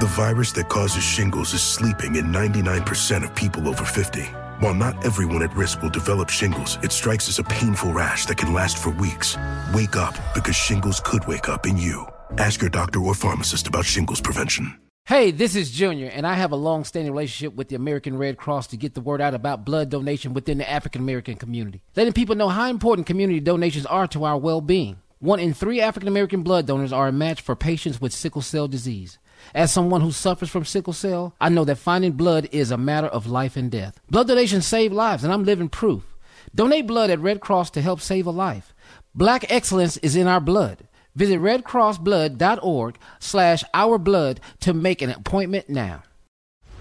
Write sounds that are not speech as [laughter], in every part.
The virus that causes shingles is sleeping in 99% of people over 50. While not everyone at risk will develop shingles, it strikes as a painful rash that can last for weeks. Wake up because shingles could wake up in you. Ask your doctor or pharmacist about shingles prevention. Hey, this is Junior, and I have a long standing relationship with the American Red Cross to get the word out about blood donation within the African American community, letting people know how important community donations are to our well being. One in three African American blood donors are a match for patients with sickle cell disease. As someone who suffers from sickle cell, I know that finding blood is a matter of life and death. Blood donations save lives, and I'm living proof. Donate blood at Red Cross to help save a life. Black excellence is in our blood. Visit redcrossblood.org slash ourblood to make an appointment now.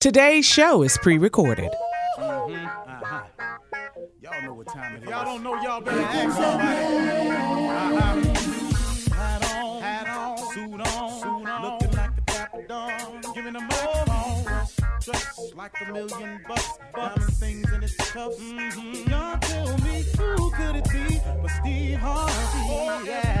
Today's show is pre-recorded. Y'all know what time it is. Y'all don't know, y'all better ask somebody. Uh-huh. Hat on, hat on, suit on, suit on, looking like a giving them microphone. Like a million bucks, diamond things in its cuffs. Mm-hmm. Y'all tell me who could it be but Steve Harvey? Oh, yeah.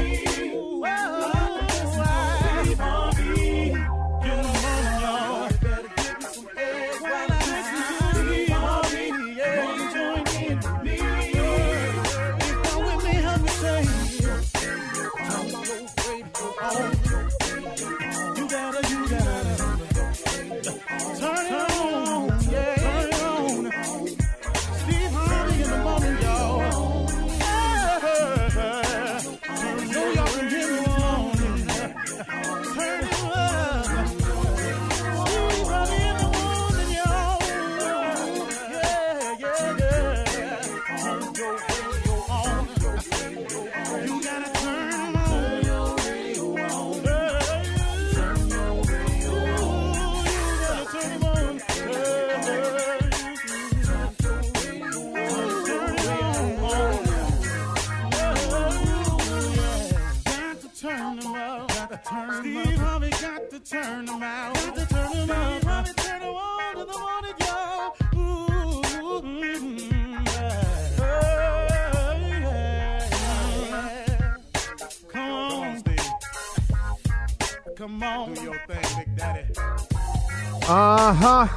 Come on. Do your thing, Big Daddy. Uh huh.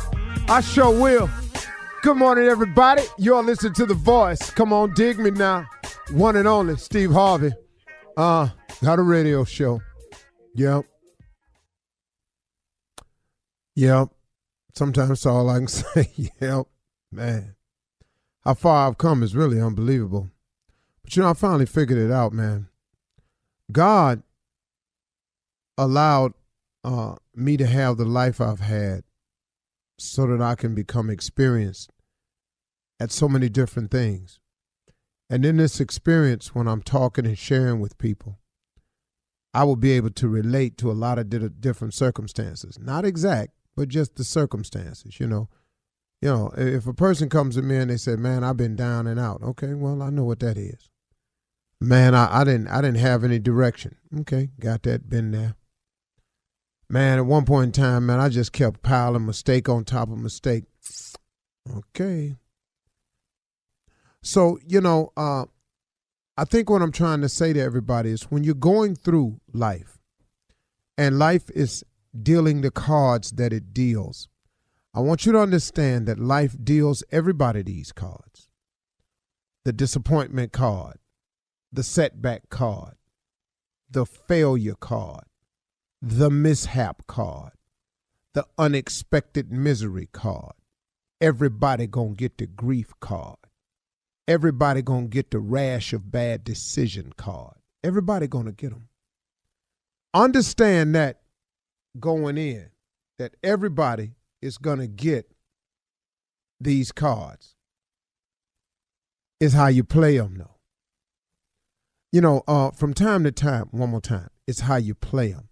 I sure will. Good morning, everybody. You're listening to The Voice. Come on, dig me now. One and only, Steve Harvey. Uh, got a radio show. Yep. Yep. Sometimes that's all I can [laughs] say. yep. Man. How far I've come is really unbelievable. But you know, I finally figured it out, man. God allowed uh, me to have the life I've had so that I can become experienced at so many different things. And in this experience, when I'm talking and sharing with people, I will be able to relate to a lot of di- different circumstances. Not exact, but just the circumstances, you know. You know, if a person comes to me and they say, "Man, I've been down and out," okay, well, I know what that is. Man, I, I didn't, I didn't have any direction. Okay, got that, been there. Man, at one point in time, man, I just kept piling mistake on top of mistake. Okay. So, you know, uh, I think what I'm trying to say to everybody is when you're going through life and life is dealing the cards that it deals, I want you to understand that life deals everybody these cards the disappointment card, the setback card, the failure card, the mishap card, the unexpected misery card. Everybody gonna get the grief card. Everybody gonna get the rash of bad decision card. Everybody gonna get them. Understand that going in, that everybody is gonna get these cards. Is how you play them, though. You know, uh, from time to time, one more time, it's how you play them.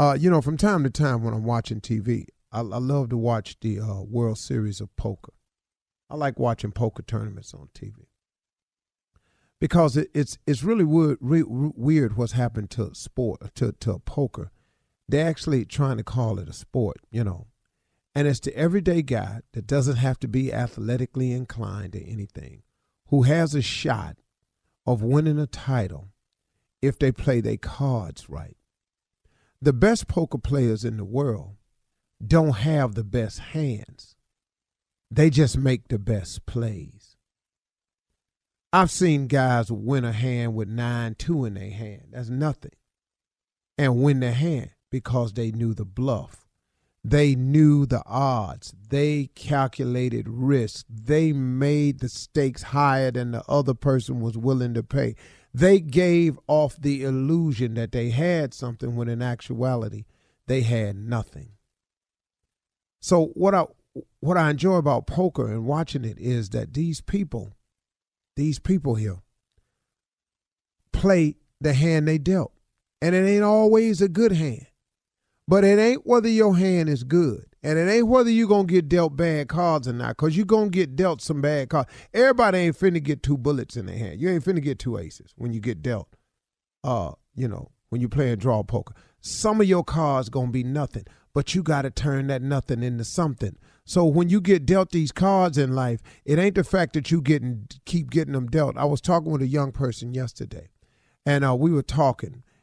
Uh, you know, from time to time when I'm watching TV, I, I love to watch the uh, World Series of Poker. I like watching poker tournaments on TV because it, it's it's really weird, re, weird what's happened to sport to to poker. They're actually trying to call it a sport, you know, and it's the everyday guy that doesn't have to be athletically inclined to anything, who has a shot of winning a title if they play their cards right the best poker players in the world don't have the best hands. They just make the best plays. I've seen guys win a hand with 9 2 in their hand. That's nothing. And win the hand because they knew the bluff. They knew the odds. They calculated risk. They made the stakes higher than the other person was willing to pay. They gave off the illusion that they had something when in actuality they had nothing. So what I what I enjoy about poker and watching it is that these people, these people here, play the hand they dealt. And it ain't always a good hand. But it ain't whether your hand is good. And it ain't whether you going to get dealt bad cards or not, because you going to get dealt some bad cards. Everybody ain't finna get two bullets in their hand. You ain't finna get two aces when you get dealt, uh, you know, when you play a draw poker. Some of your cards going to be nothing, but you got to turn that nothing into something. So when you get dealt these cards in life, it ain't the fact that you getting keep getting them dealt. I was talking with a young person yesterday, and uh, we were talking,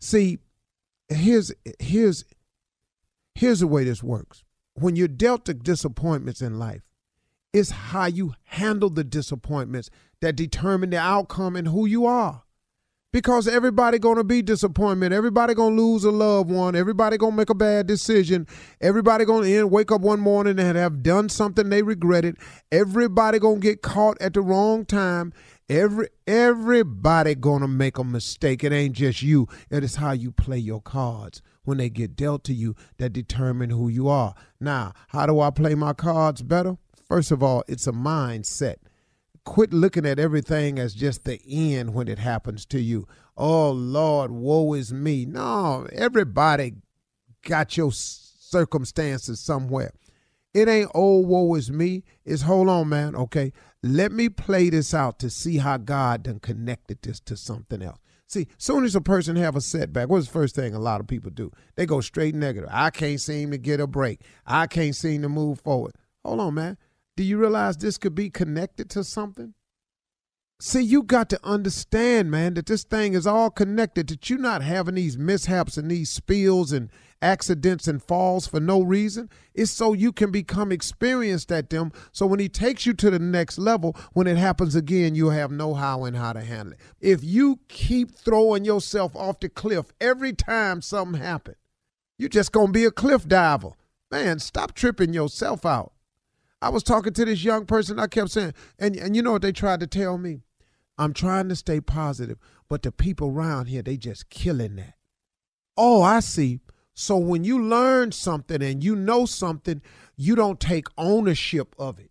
See, here's here's here's the way this works. When you're dealt the disappointments in life, it's how you handle the disappointments that determine the outcome and who you are. Because everybody gonna be disappointment. Everybody gonna lose a loved one. Everybody gonna make a bad decision. Everybody gonna end, wake up one morning and have done something they regretted. Everybody gonna get caught at the wrong time. Every everybody gonna make a mistake. It ain't just you. It is how you play your cards when they get dealt to you that determine who you are. Now, how do I play my cards better? First of all, it's a mindset. Quit looking at everything as just the end when it happens to you. Oh Lord, woe is me. No, everybody got your circumstances somewhere. It ain't oh woe is me. It's hold on, man. Okay, let me play this out to see how God done connected this to something else. See, soon as a person have a setback, what's the first thing a lot of people do? They go straight negative. I can't seem to get a break. I can't seem to move forward. Hold on, man. Do you realize this could be connected to something? See, you got to understand, man, that this thing is all connected, that you're not having these mishaps and these spills and accidents and falls for no reason. It's so you can become experienced at them. So when he takes you to the next level, when it happens again, you have know how and how to handle it. If you keep throwing yourself off the cliff every time something happens, you're just going to be a cliff diver. Man, stop tripping yourself out. I was talking to this young person. I kept saying, and, and you know what they tried to tell me? I'm trying to stay positive, but the people around here, they just killing that. Oh, I see. So when you learn something and you know something, you don't take ownership of it.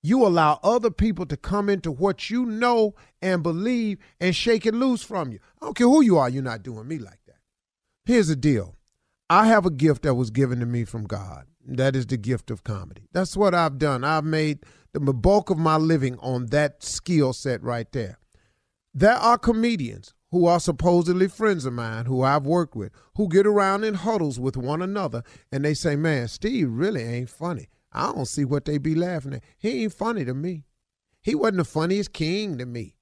You allow other people to come into what you know and believe and shake it loose from you. I don't care who you are, you're not doing me like that. Here's the deal I have a gift that was given to me from God. That is the gift of comedy. That's what I've done. I've made the bulk of my living on that skill set right there. There are comedians who are supposedly friends of mine who I've worked with who get around in huddles with one another and they say, Man, Steve really ain't funny. I don't see what they be laughing at. He ain't funny to me. He wasn't the funniest king to me.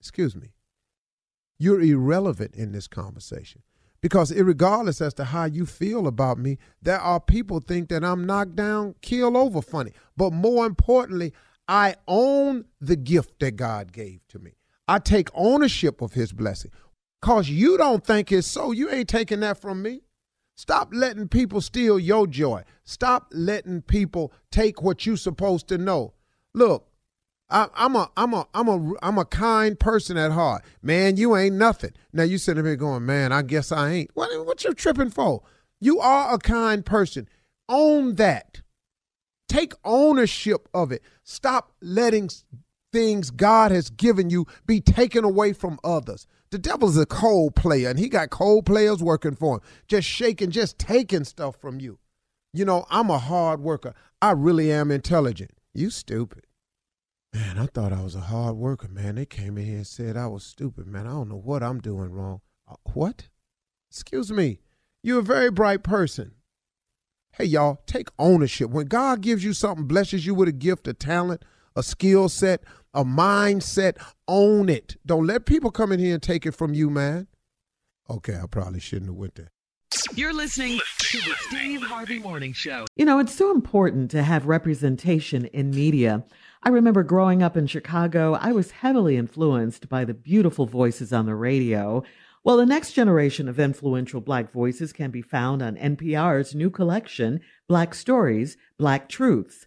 Excuse me. You're irrelevant in this conversation because regardless as to how you feel about me, there are people think that I'm knocked down, kill over funny. But more importantly, I own the gift that God gave to me. I take ownership of his blessing. Cause you don't think it's so. You ain't taking that from me. Stop letting people steal your joy. Stop letting people take what you're supposed to know. Look, I, am a I'm a I'm a I'm a kind person at heart. Man, you ain't nothing. Now you sitting here going, man, I guess I ain't. What what you tripping for? You are a kind person. Own that. Take ownership of it. Stop letting things God has given you be taken away from others. The devil's a cold player, and he got cold players working for him, just shaking, just taking stuff from you. You know, I'm a hard worker. I really am intelligent. You stupid. Man, I thought I was a hard worker, man. They came in here and said I was stupid, man. I don't know what I'm doing wrong. Uh, what? Excuse me. You're a very bright person. Hey, y'all, take ownership. When God gives you something, blesses you with a gift, a talent, a skill set, a mindset. Own it. Don't let people come in here and take it from you, man. Okay, I probably shouldn't have went there. You're listening to the Steve Harvey Morning Show. You know, it's so important to have representation in media. I remember growing up in Chicago, I was heavily influenced by the beautiful voices on the radio. Well, the next generation of influential Black voices can be found on NPR's new collection, Black Stories, Black Truths.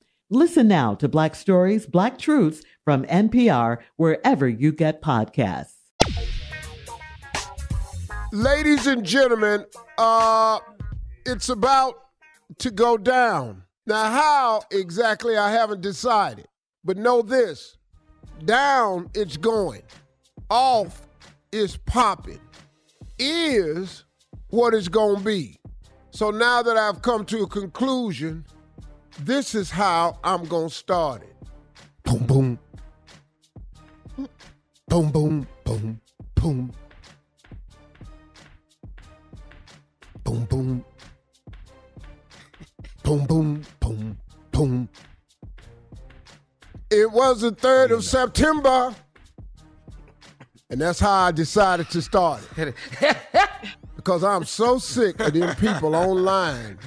Listen now to Black Stories, Black Truths from NPR, wherever you get podcasts. Ladies and gentlemen, uh, it's about to go down. Now, how exactly, I haven't decided. But know this down, it's going. Off is popping. Is what it's going to be. So now that I've come to a conclusion, this is how I'm going to start it. Boom, boom. Boom, boom, boom, boom. Boom, boom. Boom, boom, boom, boom. It was the 3rd of September. And that's how I decided to start it. [laughs] because I'm so sick of them people online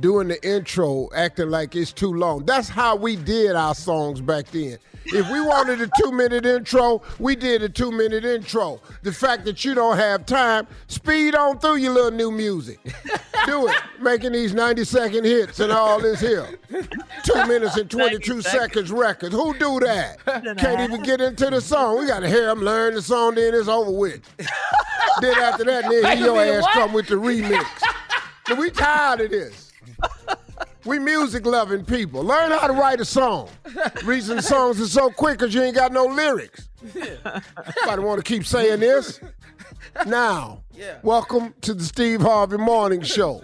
doing the intro acting like it's too long. That's how we did our songs back then. If we wanted a two minute intro, we did a two minute intro. The fact that you don't have time, speed on through your little new music. Do it. Making these 90 second hits and all this here. Two minutes and 22 seconds records. Who do that? Can't even get into the song. We got to hear them learn the song, then it's over with. then after that, then Wait a hear your ass what? come with the remix. We tired of this. We music loving people. Learn how to write a song. Reason songs are so quick because you ain't got no lyrics. Somebody want to keep saying this? Now, welcome to the Steve Harvey Morning Show.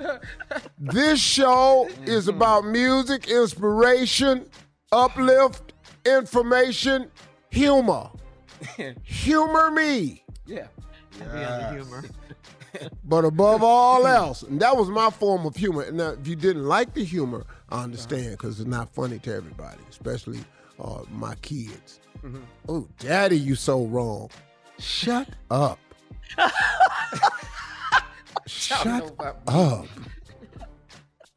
This show is about music, inspiration, uplift, information, humor. [laughs] Humor me. Yeah. The humor. But above all else, and that was my form of humor. And now, if you didn't like the humor, I understand because it's not funny to everybody, especially uh, my kids. Oh, daddy, you so wrong. Shut up. Shut up.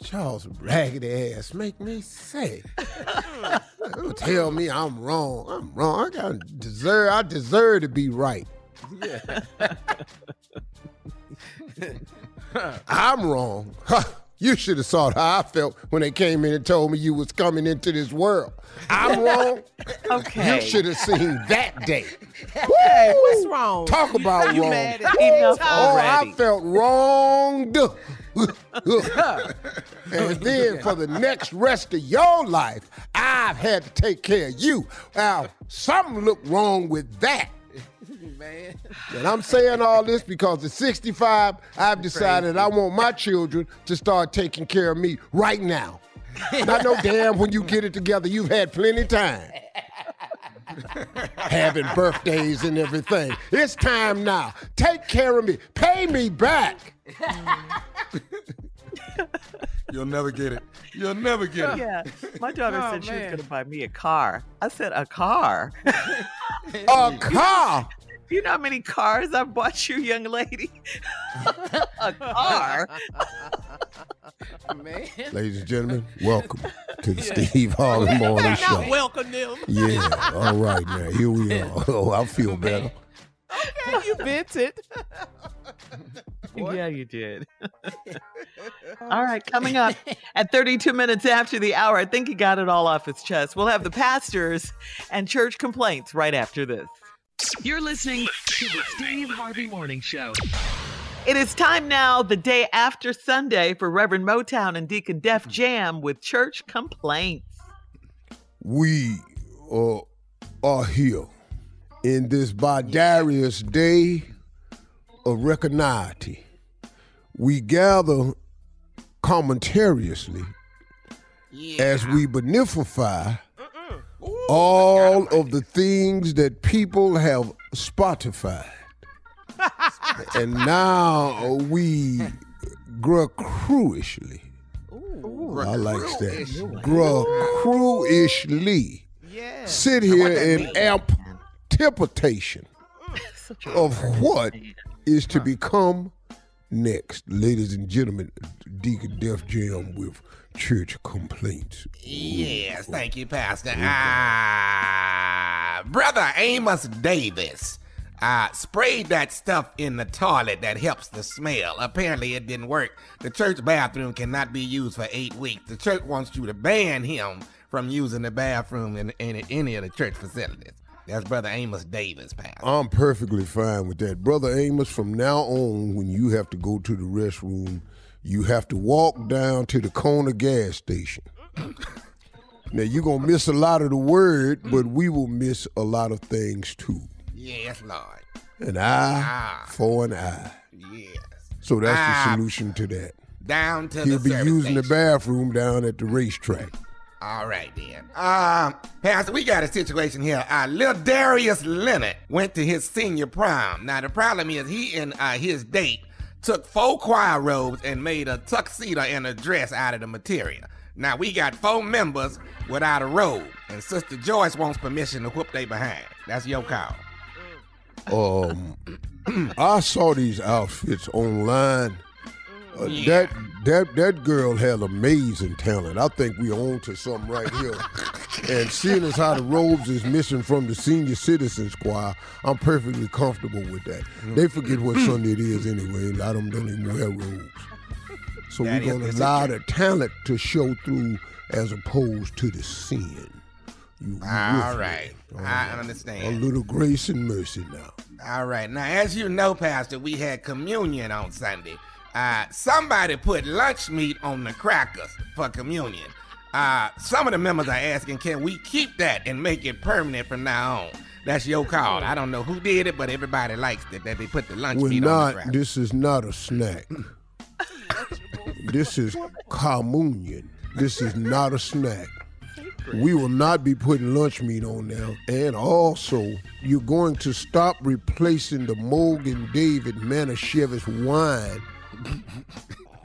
Charles raggedy ass make me. Don't tell me I'm wrong. I'm wrong. I got deserve. I deserve to be right. [laughs] [laughs] I'm wrong. You should have saw how I felt when they came in and told me you was coming into this world. I'm wrong. [laughs] Okay. You should have seen that day. [laughs] Hey, what's wrong? Talk about You wrong. mad at Enough Oh, I already. felt wronged. and then for the next rest of your life, I've had to take care of you. Now, something looked wrong with that. Man. [sighs] And I'm saying all this because at 65, I've decided I want my children to start taking care of me right now. I know [laughs] damn when you get it together, you've had plenty of time. Having birthdays and everything. It's time now. Take care of me. Pay me back. [laughs] You'll never get it. You'll never get it. Yeah, my daughter Oh, said she was going to buy me a car. I said, a car? A [laughs] car. [laughs] you know how many cars I bought you, young lady? [laughs] a car? Man. Ladies and gentlemen, welcome to the Steve Harvey Morning Not Show. welcome them. Yeah, all right now. Here we are. [laughs] Oh, I feel better. Okay, you vented. Yeah, you did. all right, coming up at 32 minutes after the hour, I think he got it all off his chest. We'll have the pastors and church complaints right after this. You're listening to the Steve Harvey Morning Show. It is time now, the day after Sunday, for Reverend Motown and Deacon Def Jam with church complaints. we uh, are here in this Bardarius day of recognition. We gather commentariously as we benefify all of the things that people have Spotify. [laughs] and now we grow grucruishly. I like that. Grucruishly Yeah. sit here in amplification [laughs] of what is to become next. Ladies and gentlemen, Deacon Def Jam with church complaints. Yes, thank you, Pastor. Ah, Brother Amos Davis uh, sprayed that stuff in the toilet that helps the smell. Apparently, it didn't work. The church bathroom cannot be used for eight weeks. The church wants you to ban him from using the bathroom in, in any of the church facilities. That's Brother Amos Davis, Pastor. I'm perfectly fine with that. Brother Amos, from now on, when you have to go to the restroom, you have to walk down to the corner gas station. [laughs] now, you're going to miss a lot of the word, but we will miss a lot of things too. Yes, Lord. An eye Ah. for an eye. Yes. So that's Ah. the solution to that. Down to He'll be using the bathroom down at the racetrack. All right then. Um, Pastor, we got a situation here. Uh, Lil Darius Leonard went to his senior prom. Now the problem is he and uh, his date took four choir robes and made a tuxedo and a dress out of the material. Now we got four members without a robe, and Sister Joyce wants permission to whoop they behind. That's your call. Um, [clears throat] I saw these outfits online. Uh, That that that girl had amazing talent. I think we on to something right here. [laughs] and seeing as how the robes is missing from the senior citizens choir, I'm perfectly comfortable with that. They forget what Sunday it is anyway. A lot of them don't even wear robes. So That we're is- gonna allow the talent to show through as opposed to the sin. You, All right. All I A little grace and mercy now. All right. Now, as you know, Pastor, we had communion on Sunday. Uh, somebody put lunch meat on the crackers for communion. Uh, some of the members are asking, can we keep that and make it permanent from now on? That's your call. I don't know who did it, but everybody likes it that they put the lunch We're meat on the not. crackers. This is not a snack. this is communion. This is not a snack. We will not be putting lunch meat on now. And also, you're going to stop replacing the Mogen David Manischewitz wine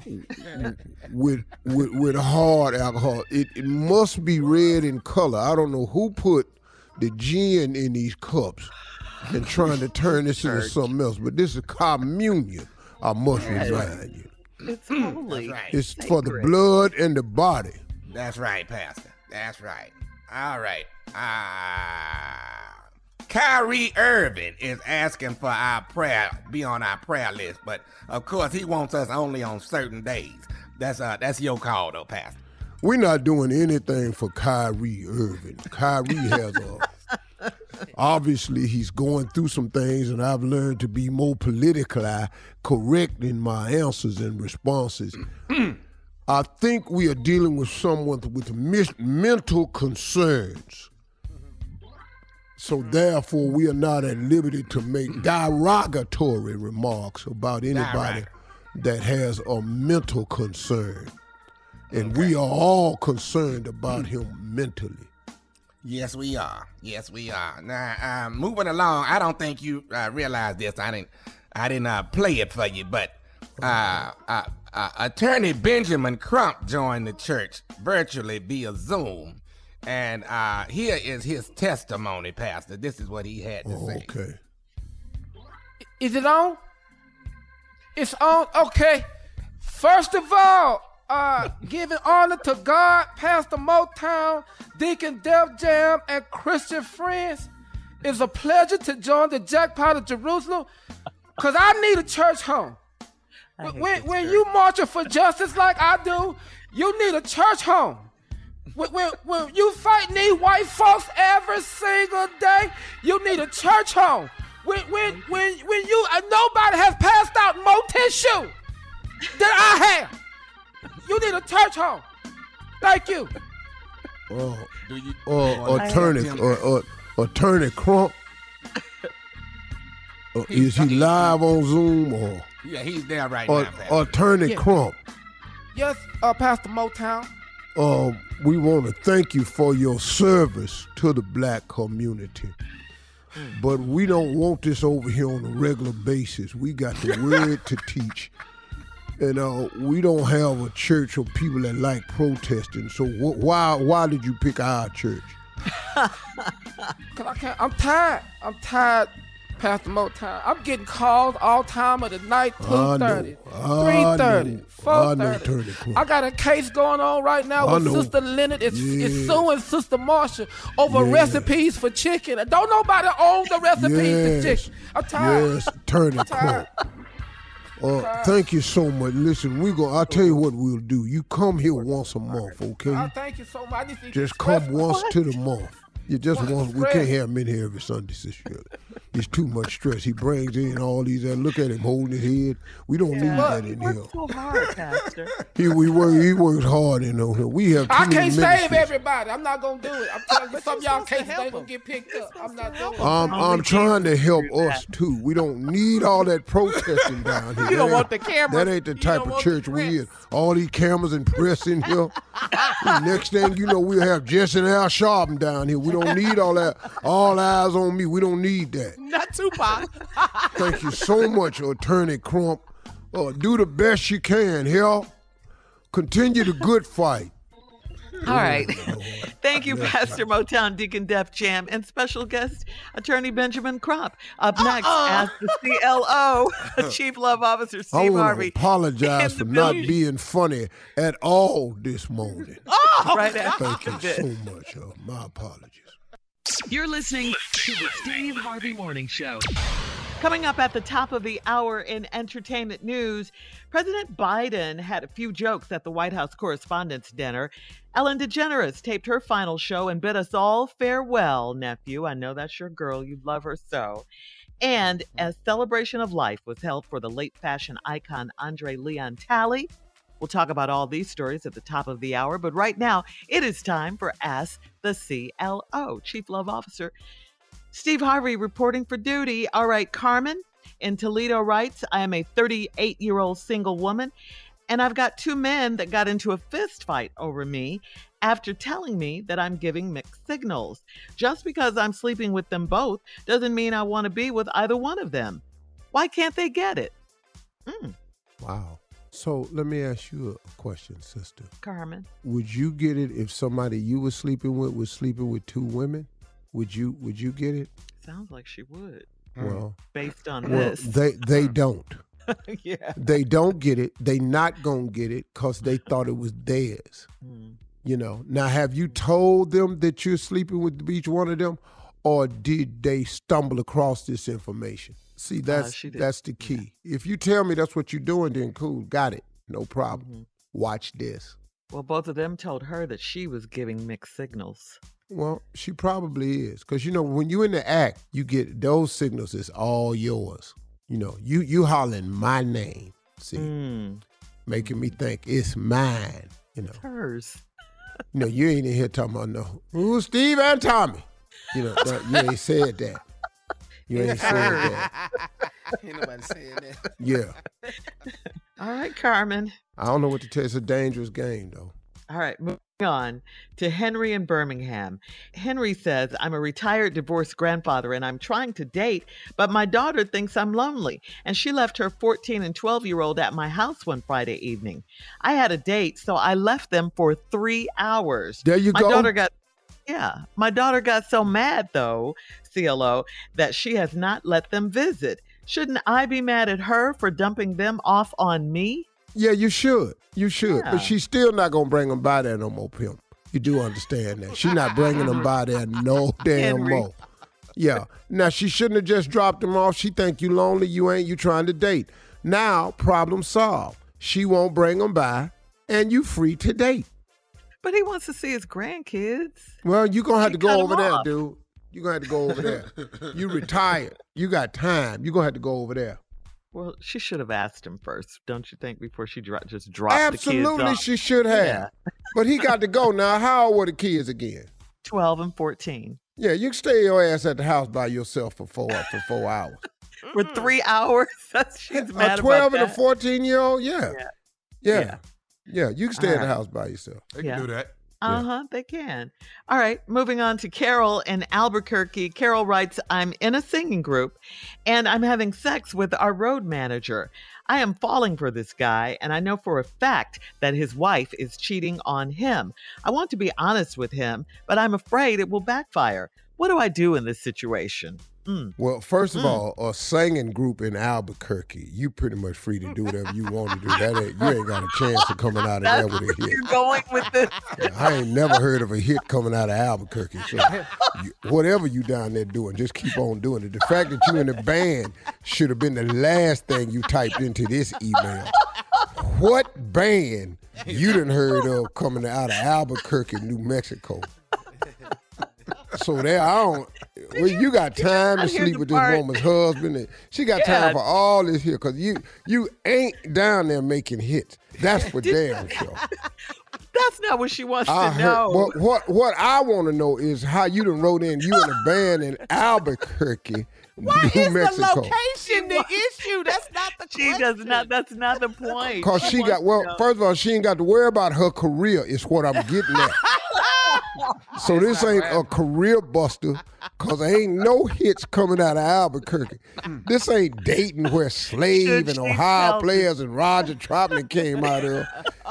[laughs] with, with with hard alcohol. It, it must be red in color. I don't know who put the gin in these cups and trying to turn this into something else, but this is communion. I must remind you. It's holy. Right. It's for the blood and the body. That's right, Pastor. That's right. All right. Ah. Kyrie Irving is asking for our prayer, be on our prayer list, but of course he wants us only on certain days. That's uh that's your call though, Pastor. We're not doing anything for Kyrie Irving. Kyrie has a [laughs] obviously he's going through some things, and I've learned to be more politically correct in my answers and responses. [clears throat] I think we are dealing with someone with mis- mental concerns. So therefore, we are not at liberty to make derogatory remarks about anybody that has a mental concern. And we are all concerned about him mentally. Yes, we are. Yes, we are. Now, um, moving along, I don't think you uh, realize this. I didn't, I didn't uh, play it for you, but uh, uh, uh, Attorney Benjamin Crump joined the church virtually via Zoom, and uh, here is his testimony, Pastor. This is what he had to say. Okay. Is it on? It's on. Okay. First of all, uh, giving honor to God, Pastor Motown, Deacon Def Jam, and Christian friends. It's a pleasure to join the jackpot of Jerusalem, cause I need a church home. When, when, when you marching for justice like I do, you need a church home. When, when, when you fighting these white folks every single day, you need a church home. When when when when you uh, nobody has passed out more tissue than I have, you need a church home. Thank you. Do you? uh, attorney, uh, uh, attorney Crump. [laughs] Uh, is he live on Zoom or Yeah, he's there right uh, now, Pastor. attorney Yeah. Crump? Yes, uh, Pastor Motown. Uh, we want to thank you for your service to the black community. But we don't want this over here on a regular basis. We got the [laughs] word to teach. And uh, we don't have a church of people that like protesting. So wh- why why did you pick our church? Cause I can't. I'm tired. I'm tired, Pastor Motown. I'm getting calls all time of the night. I Two know. thirty, I three thirty, know. I four know, thirty. Attorney Crump. I got a case going on right now I with know. Sister Leonard. It's, it's Yes. suing Sister Marsha over Yeah. recipes for chicken. Don't nobody own the recipes Yes. for chicken. I'm tired. Yes, Attorney I'm tired. Uh, thank you so much. Listen, we go. I'll tell you what we'll do. You come here once a month, okay? I thank you so much. Just come once to the month. You just What? want. We can't have him in here every Sunday, Sister Shirley. It's too much stress. He brings in all these. uh, Look at him holding his head. We don't need that in here. so hard, Pastor. [laughs] He we work. He works hard in on here. We have. Too I many can't save everybody. I'm not gonna do it. I'm telling you, some of y'all cases ain't gonna get picked up. I'm not doing it. I'm, I'm trying to help us too. We don't need all that protesting down [laughs] here. You don't That want ain't- the camera. That ain't the type of church the we in. All these cameras and press in here. [laughs] [laughs] Next thing you know, we'll have Jesse and Al Sharpton down here. We don't need all that. All eyes on me. We don't need that. Not Tupac. [laughs] Thank you so much, Attorney Crump. Uh, do the best you can, here. Continue the good fight. All right. [laughs] Thank you, Pastor Motown Deacon Def Jam, and special guest Attorney Benjamin Crump. Up next, ask the CLO, [laughs] [laughs] Chief Love Officer Steve I Steve want to Harvey. apologize for not building. being funny at all this morning. Oh, right after Thank you this. so much. Uh, my apologies. You're listening to the Steve Harvey Morning Show. Coming up at the top of the hour in entertainment news, President Biden had a few jokes at the White House Correspondents' Dinner. Ellen DeGeneres taped her final show and bid us all farewell, nephew. I know that's your girl. You love her so. And a celebration of life was held for the late fashion icon Andre Leon Talley. We'll talk about all these stories at the top of the hour, but right now it is time for Ask the CLO, Chief Love Officer Steve Harvey reporting for duty. All right, Carmen in Toledo writes I am a 38 year old single woman, and I've got two men that got into a fist fight over me after telling me that I'm giving mixed signals. Just because I'm sleeping with them both doesn't mean I want to be with either one of them. Why can't they get it? Mm, Wow. So let me ask you a question, sister. Carmen. Would you get it if somebody you were sleeping with was sleeping with two women? Would you would you get it? Sounds like she would. Well, Based on well, this. they they [laughs] don't. [laughs] yeah. They don't get it. They not gonna get it because they thought it was theirs. Mm. You know. Now, have you told them that you're sleeping with each one of them, or did they stumble across this information? See, that's Uh, that's the key. If you tell me that's what you're doing, then cool, got it, no problem. Mm-hmm. Watch this. Well, both of them told her that she was giving mixed signals. Well, she probably is, because you know when you in the act, you get those signals. It's all yours. You know, you you hollering my name. See, Mm. making me think it's mine. You know, Hers. you know, you ain't in here talking about no who's Steve and Tommy. You know, that, you ain't said that. You ain't said that. [laughs] Ain't nobody saying that. Yeah, All right, Carmen. I don't know what to tell. you. It's a dangerous game, though. All right, moving on to Henry in Birmingham. Henry says, I'm a retired divorced grandfather and I'm trying to date, but my daughter thinks I'm lonely. And she left her 14 and 12 year old at my house one Friday evening. I had a date, so I left them for three hours. There you my go. daughter got. Yeah, my daughter got so mad though, CLO, that she has not let them visit. Shouldn't I be mad at her for dumping them off on me? Yeah, you should. You should. Yeah. But she's still not gonna bring them by there no more, pimp. You do understand that. She's not bringing them by there no [laughs] damn Henry. more. Yeah. Now she shouldn't have just dropped them off. She think you lonely. You ain't. You trying to date. Now problem solved. She won't bring them by, and you free to date. But he wants to see his grandkids. Well, you gonna have She to go over there, dude. You gonna have to go over there. you retired. You got time. You gonna have to go over there. Well, she should have asked him first, don't you think, before she dro- just dropped the kids Absolutely, off? she should have. Yeah. But he got to go [laughs] now. How old were the kids again? 12 and 14. Yeah, you can stay your ass at the house by yourself for four for four hours. [laughs] For three mm. hours? [laughs] That's, she's mad a twelve about and a fourteen year old, yeah. Yeah. yeah, Yeah. yeah, You can stay All at the uh, house by yourself. They can Yeah. do that. Uh huh, they can. All right, moving on to Carol in Albuquerque. Carol writes I'm in a singing group and I'm having sex with our road manager. I am falling for this guy, and I know for a fact that his wife is cheating on him. I want to be honest with him, but I'm afraid it will backfire. What do I do in this situation? Mm. Well, first of Mm. all, a singing group in Albuquerque, you pretty much free to do whatever you want to do. That ain't, you ain't got a chance of coming out of there with a hit. you're going with this. I ain't never heard of a hit coming out of Albuquerque. So you, whatever you down there doing, just keep on doing it. The fact that you in the band should have been the last thing you typed into this email. What band you done heard of coming out of Albuquerque, New Mexico? So there, I don't. Well, you got [laughs] time to sleep the with this part. woman's husband, and she got Yeah. time for all this here because you you ain't down there making hits. That's for damn [laughs] sure. That's not what she wants I to heard. know. What what what I want to know is how you done wrote in you in a band in [laughs] Albuquerque, New Is the Mexico. location the issue? That's not the she does not. That's not the point. Cause she got well. First of all, she ain't got to worry about her career. Is what I'm getting at. So this ain't a career buster, cause there ain't no hits coming out of Albuquerque. This ain't Dayton where [laughs] Slave and Ohio players and Roger Troutman came out of.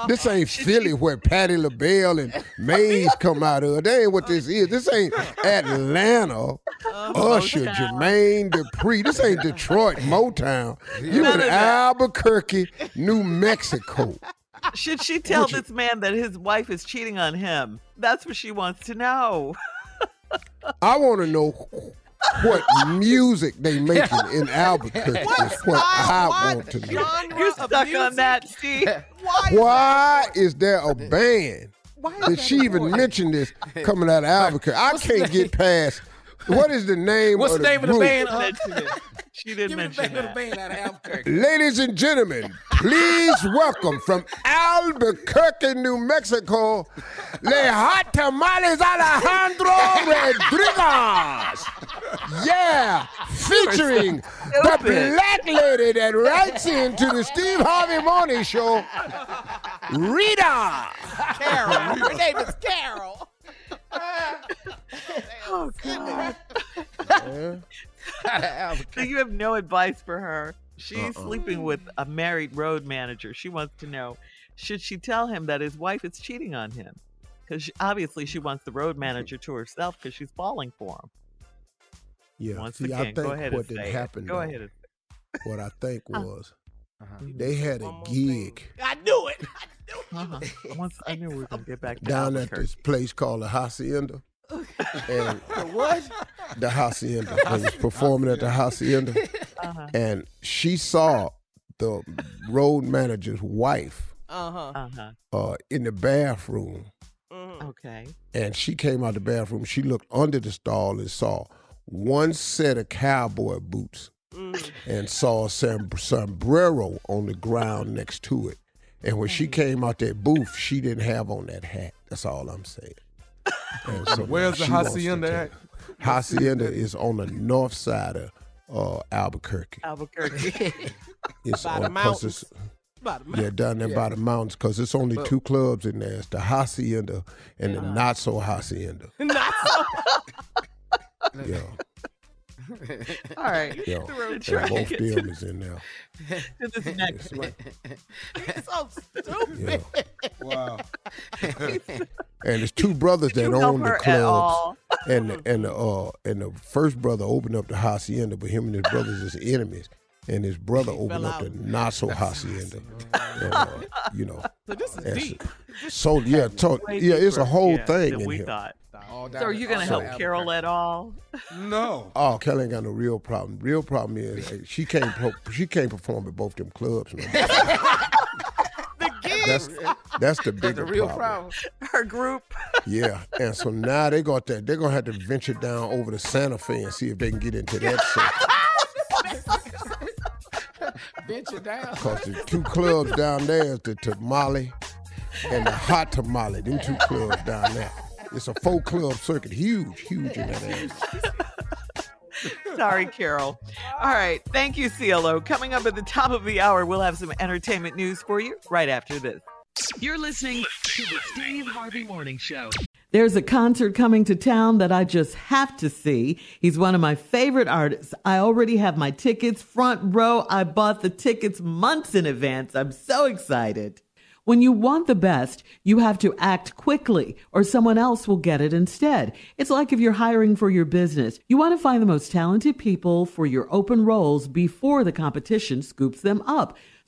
This ain't Philly where Patti LaBelle and Mays come out of. That ain't what this is. This ain't Atlanta. Usher, Jermaine Dupri. This ain't Detroit, Motown. You in. Albuquerque, New Mexico. Should she tell Would you- this man that his wife is cheating on him? That's what she wants to know. [laughs] I want to know what music they [laughs] making in Albuquerque. is what I want to know. You're stuck on that, Steve. [laughs] Why is there a band? Why did she even mention this coming out of Albuquerque? I can't get past. What is the name What's of the name of the group? band? She didn't mention the name that. band out of Albuquerque. Ladies and gentlemen, please welcome from Albuquerque, New Mexico, Le Hot Tamales Alejandro Rodriguez. Yeah, featuring the black lady that writes into the Steve Harvey Morning Show, Rita. Carol. Her name is Carol. Oh God. So [laughs] [laughs] you have no advice for her. She's Uh-uh. sleeping with a married road manager. She wants to know should she tell him that his wife is cheating on him? Because obviously she wants the road manager to herself because she's falling for him. Yeah, Once see, again, I go think ahead what did say happen. Go though, ahead. And, What I think Uh. was they had a gig I knew it. I uh-huh. Once I knew we were going to get back down at Albuquerque. this place called the Hacienda. And [laughs] What? the hacienda. They was performing at the hacienda, Uh-huh. and she saw the road manager's wife Uh-huh. Uh-huh. uh, in the bathroom, Okay. and she came out the bathroom. She looked under the stall and saw one set of cowboy boots and saw a som- sombrero on the ground next to it. And when she came out that booth, she didn't have on that hat. That's all I'm saying. And so Where's the she wants to hacienda at? Hacienda is on the north side of uh, Albuquerque. Albuquerque. [laughs] It's By the on- 'cause it's- mountains. By the Yeah, down there by the mountains, because it's only But- two clubs in there. It's the Hacienda and the Not So Hacienda. [laughs] Not so. [laughs] Yeah, [laughs] All right. yeah. To And both to them is in there. to this next one. so stupid. Yeah. Wow. [laughs] And there's two brothers Did that own the clubs. And the, and the uh and the first brother opened up the hacienda, but him and his brothers is enemies. And his brother opened up the not so hacienda. And, uh, you know, So this is that's- deep. so yeah, so, Way yeah, it's a whole yeah, thing in we here. thought. All So are you going to help Carol at all? No. Oh, Kelly ain't got no real problem. Real problem is hey, she can't pro- she can't perform at both them clubs. No more. that's that's the That's bigger the real problem. problem. Her group. Yeah, and so now they got that. They're gonna have to venture down over to Santa Fe and see if they can get into that circuit. Venture down. Cause the two clubs down there is the tamale and the hot tamale. Them two clubs down there. It's a folk club circuit, huge, huge in that area. [laughs] Sorry, Carol. All right. Thank you, CLO. Coming up at the top of the hour, we'll have some entertainment news for you right after this. You're listening to the Steve Harvey Morning Show. There's a concert coming to town that I just have to see. He's one of my favorite artists. I already have my tickets front row. I bought the tickets months in advance. I'm so excited. When you want the best, you have to act quickly or someone else will get it instead. It's like if you're hiring for your business. You want to find the most talented people for your open roles before the competition scoops them up.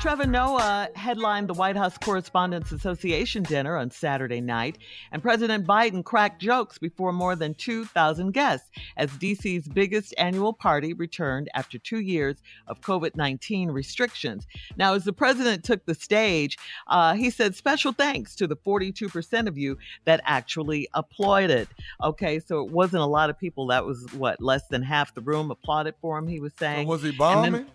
Trevor Noah headlined the White House Correspondents Association dinner on Saturday night, and President Biden cracked jokes before more than 2,000 guests as DC's biggest annual party returned after two years of COVID 19 restrictions. Now, as the president took the stage, uh, he said, Special thanks to the 42% of you that actually applauded. Okay, so it wasn't a lot of people. That was what, less than half the room applauded for him, he was saying. was he bombing?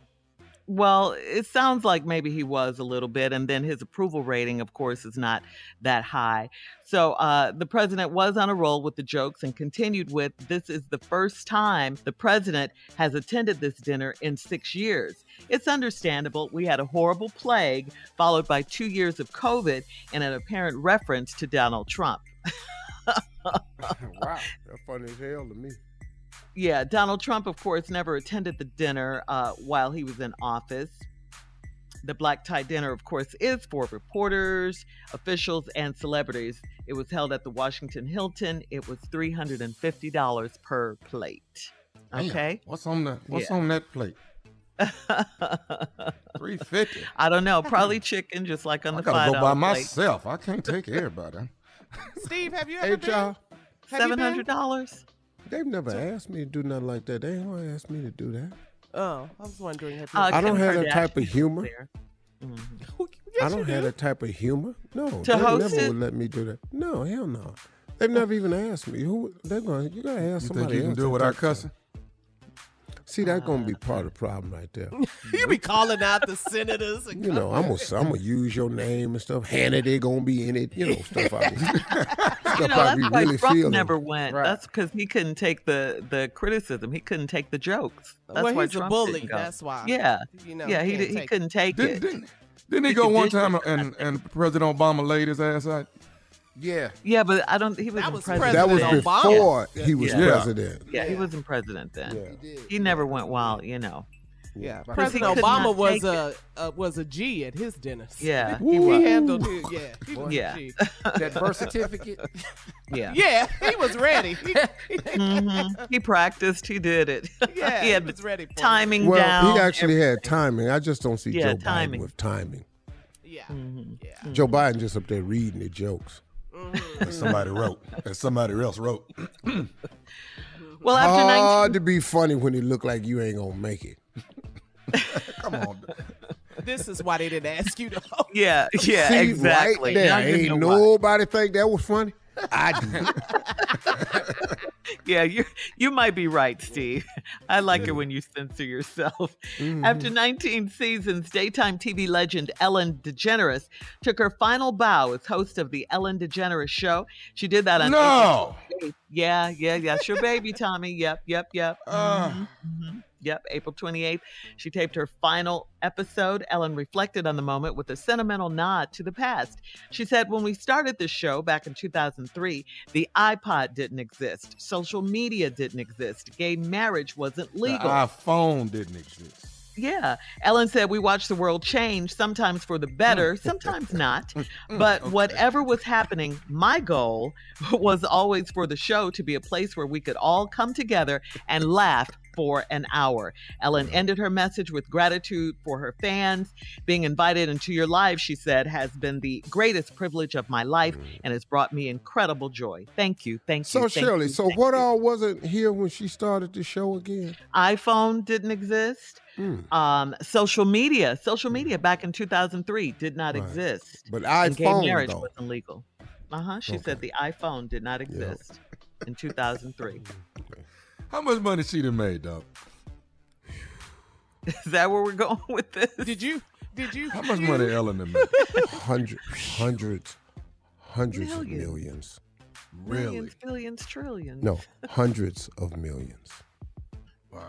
Well, it sounds like maybe he was a little bit, and then his approval rating, of course, is not that high. So uh, the president was on a roll with the jokes and continued with This is the first time the president has attended this dinner in six years. It's understandable. We had a horrible plague, followed by two years of COVID, and an apparent reference to Donald Trump. [laughs] wow, that's funny as hell to me. Yeah, Donald Trump, of course, never attended the dinner uh, while he was in office. The black tie dinner, of course, is for reporters, officials, and celebrities. It was held at the Washington Hilton. It was $350 per plate. Damn, Okay. what's on the What's Yeah. on that plate? [laughs] Three fifty. I don't know. Probably [laughs] chicken, just like on I the gotta go by myself. I can't take everybody. Steve, have you [laughs] ever been? y'all. Have you Seven been? hundred dollars. They've never asked me to do nothing like that. They ain't gonna ask me to do that. Oh, I was wondering. Have you Uh, I don't have that type of Kardashian humor. was there. I don't have that type of humor. No, To they host never it? would let me do that. No, hell no. They've never even asked me. Who they're going? You gotta ask You somebody think you can do it that without type of cussing? Stuff. See, that's gonna be ah. part of the problem right there. [laughs] you be calling out the senators and You know, I'm gonna I'm gonna use your name and stuff. Hannity gonna be in it. You know, stuff I be, [laughs] [laughs] stuff You know, I that's be why really Trump feeling. never went. Right. That's because he couldn't take the the criticism. He couldn't take the jokes. That's well, why he's Trump a bully. didn't go. That's why. Yeah, You know, yeah. He can't he couldn't take Didn't, it. didn't, didn't he He go one time and, and President Obama laid his ass out? Yeah. Yeah, but I don't. He wasn't was president. that was President Obama. before he was Yeah. president. Yeah, he wasn't president then. Yeah. He never went wild. You know. Yeah, President Obama was a, a was a G at his dinners. Yeah, [laughs] he, he handled it. Yeah, he was Yeah. a G. [laughs] That birth certificate. [laughs] Yeah. Yeah, he was ready. He, Mhm. He practiced. He did it. yeah, he had he was ready for it. timing Well, down. he actually had timing. I just don't see Yeah, Joe timing. Biden with timing. Yeah, Mm-hmm. yeah. Joe Biden just up there reading the jokes. That somebody wrote. That somebody else wrote. Well, after 19 Hard to be funny when it look like you ain't gonna make it. [laughs] Come on. This is why they didn't ask you to. host. Yeah, yeah, See, exactly. Right Now there, you ain't know why. nobody think that was funny. I do. [laughs] Yeah, you you might be right, Steve. I like it when you censor yourself. Mm-hmm. After 19 seasons, daytime TV legend Ellen DeGeneres took her final bow as host of the Ellen DeGeneres Show. She did that on No. Yeah, yeah, yeah. That's your baby, Tommy. Yep, yep, yep. Uh, Mhm. Yep, April 28th. She taped her final episode. Ellen reflected on the moment with a sentimental nod to the past. She said, When we started this show back in 2003, the iPod didn't exist, social media didn't exist, gay marriage wasn't the legal. iPhone didn't exist. Yeah. Ellen said, We watched the world change, sometimes for the better, [laughs] sometimes not. Mm, mm, but okay. whatever was happening, my goal [laughs] was always for the show to be a place where we could all come together and laugh for an hour. Ellen ended her message with gratitude for her fans. Being invited into your life, she said, has been the greatest privilege of my life and has brought me incredible joy. Thank you. Thank you. So Shirley, you, so what you. all wasn't here when she started the show again? iPhone didn't exist. Mm. Um, social media, social media back in 2003 did not Right. exist. But and gay marriage though. wasn't legal. Uh huh. She Okay. said the iPhone did not exist in 2003. [laughs] How much money she done made, dog? [laughs] Is that where we're going [laughs] with this? Did you? Did you? How much money Ellen done made? [laughs] Hundreds, hundreds, hundreds of Millions. millions. Really? Millions, billions, trillions. No, hundreds of millions. Wow.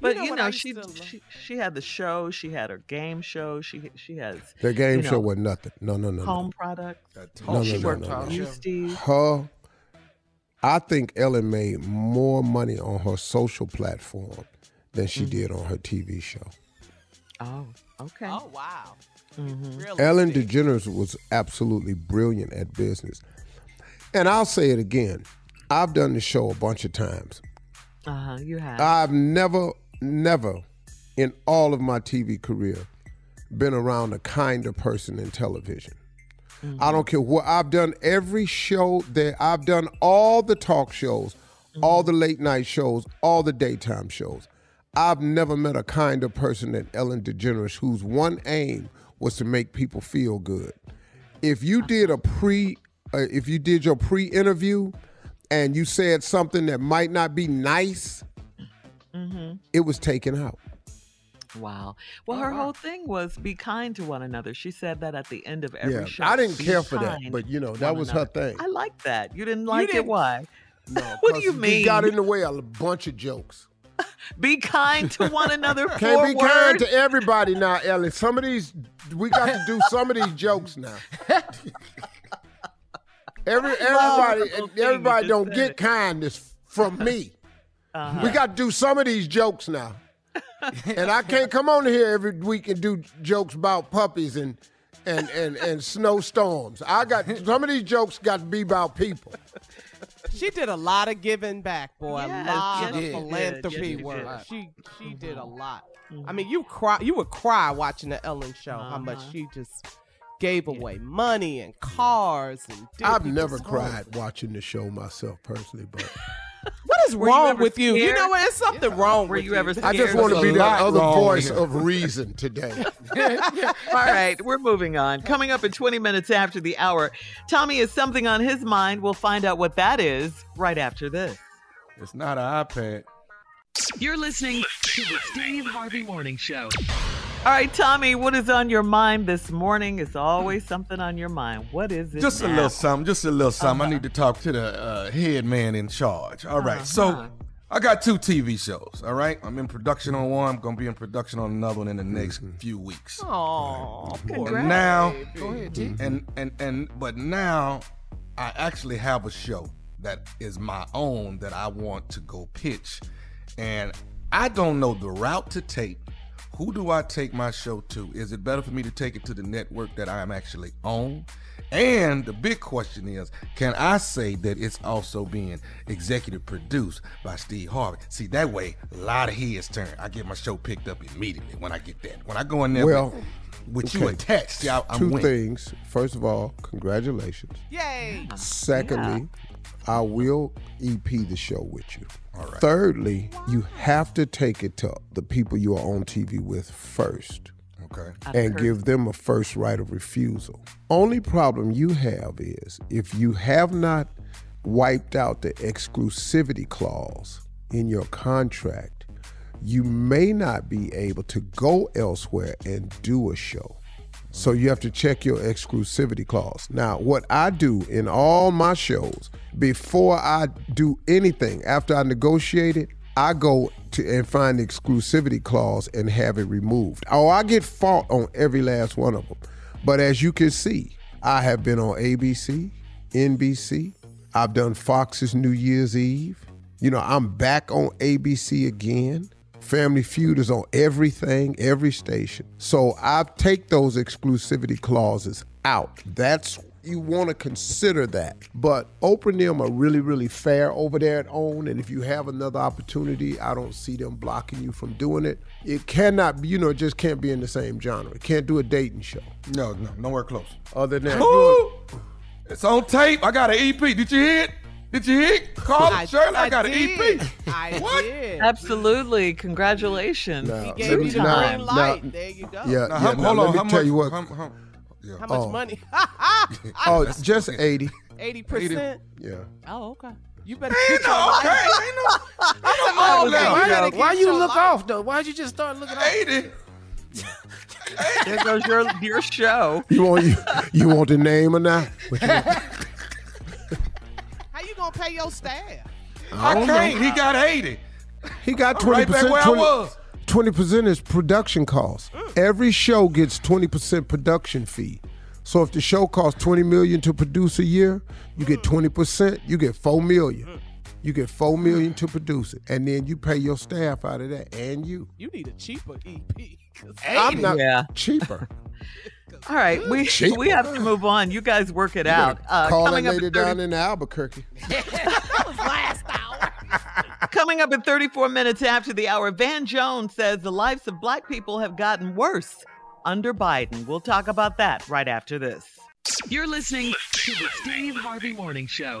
but know you know, she, she she had the show. She had her game show. She she has Their game you show was nothing. No, no, no, home no. products. That No, no, she no, worked no, with no. you, Steve. Her, I think Ellen made more money on her social platform than she Mm-hmm. did on her TV show. Oh, okay. Oh wow. Mm-hmm. Real Ellen estate. DeGeneres was absolutely brilliant at business. And I'll say it again. I've done the show a bunch of times. Uh huh. You have. I've never, never in all of my TV career been around a kinder person in television. I don't care what I've done every show that I've done all the talk shows, all the late night shows, all the daytime shows. I've never met a kinder person than Ellen DeGeneres whose one aim was to make people feel good. If you did a pre uh, if you did your pre-interview and you said something that might not be nice, Mm-hmm. it was taken out. Wow. Well, her whole thing was be kind to one another. She said that at the end of every Yeah, show. I didn't care for that, but, you know, that was her thing. I like that. You didn't like it. didn't- Why? No, [laughs] What do you It mean? got in the way of a bunch of jokes. [laughs] Be kind to one another. [laughs] Can't be forward. kind to everybody now, Ellie. Some of these, we got to do some of these jokes now. Every everybody, the whole thing you everybody don't get it. kindness from me. Uh-huh. We got to do some of these jokes now. And I can't come on here every week and do jokes about puppies and and and and snowstorms. I got some of these jokes got to be about people. She did a lot of giving back, boy. Yes, a lot yes, of did. philanthropy Yes, she work. did. She she did a lot. Mm-hmm. I mean, you cry. You would cry watching the Ellen show. How much Uh-huh. she just gave away money and cars and. I've never cried watching the show myself personally, but What is Were you wrong ever with you? You know what? There's something wrong Were with you ever I just want to be a the other voice here. of reason today. [laughs] All right, we're moving on. Coming up in 20 minutes after the hour, Tommy has something on his mind. We'll find out what that is right after this. It's not an iPad. You're listening to the Steve Harvey Morning Show. All right, Tommy, what is on your mind this morning? It's always something on your mind. What is it? Just a little something. Just a little something. Uh-huh. I need to talk to the uh, head man in charge. All right. Uh-huh. So I got two TV shows. All right. I'm in production on one. I'm gonna be in production on another one in the next few weeks. Oh, And now, Go ahead, T. and and and but now, I actually have a show that is my own that I want to go pitch, and I don't know the route to take. Who do I take my show to? Is it better for me to take it to the network that I am actually on? And the big question is, can I say that it's also being executive produced by Steve Harvey? See, that way, a lot of heads turn. I get my show picked up immediately when I get that. When I go in there Well, with, with you okay. attached, I, I'm Two winning. things. First of all, congratulations. Yay! Secondly, I will EP the show with you. Thirdly, you have to take it to the people you are on TV with first Okay. and give them a first right of refusal. Only problem you have is if you have not wiped out the exclusivity clause in your contract, you may not be able to go elsewhere and do a show. So you have to check your exclusivity clause. Now, what I do in all my shows, before I do anything, after I negotiate it, I go to and find the exclusivity clause and have it removed. Oh, I get fought on every last one of them. But as you can see, I have been on ABC, NBC. I've done Fox's New Year's Eve. You know, I'm back on ABC again. Family Feud is on everything, every station. So I take those exclusivity clauses out. That's you want to consider that. But Oprah and them are really, really fair over there at OWN. And if you have another opportunity, I don't see them blocking you from doing it. It cannot be, you know, it just can't be in the same genre. It can't do a dating show. No, no, nowhere close. Other than Ooh, it's on tape. I got an EP. Did you hear it? Did you hear it? Call I- Shirley. I, I got did. an EP. I What? did. Absolutely. Congratulations. Now, He gave me- you the now- green light. now- there you go. Yeah, Now, yeah. how- now, hold let me how tell much, you what. How, how, yeah. How much Oh. money? [laughs] oh, just 80. Eighty percent. Yeah. Oh, okay. You better Ain't your no, life. okay. Ain't no, ain't [laughs] oh, no Okay, more you now. better Why you look life. off though? Why'd you just start looking off? 80. There goes your, your show. You want you, you want the name or not? [laughs] What you want? How you gonna pay your staff? I can't. He got 80. He got I'm twenty right back percent. where I was. Twenty percent is production costs. Mm. Every show gets twenty percent production fee. So if the show costs twenty million to produce a year, you get mm. twenty percent. You get four million. Mm. You get four million to produce it, and then you pay your staff out of that, and you. You need a cheaper EP. I'm not Yeah. cheaper. [laughs] All right, we Cheaper. [laughs] we have to move on. You guys work it out. Uh, Call that coming up lady at 30 down in Albuquerque. [laughs] [laughs] That was last hour. Coming up at 34 minutes after the hour, Van Jones says the lives of black people have gotten worse under Biden. We'll talk about that right after this. You're listening to the Steve Harvey Morning Show.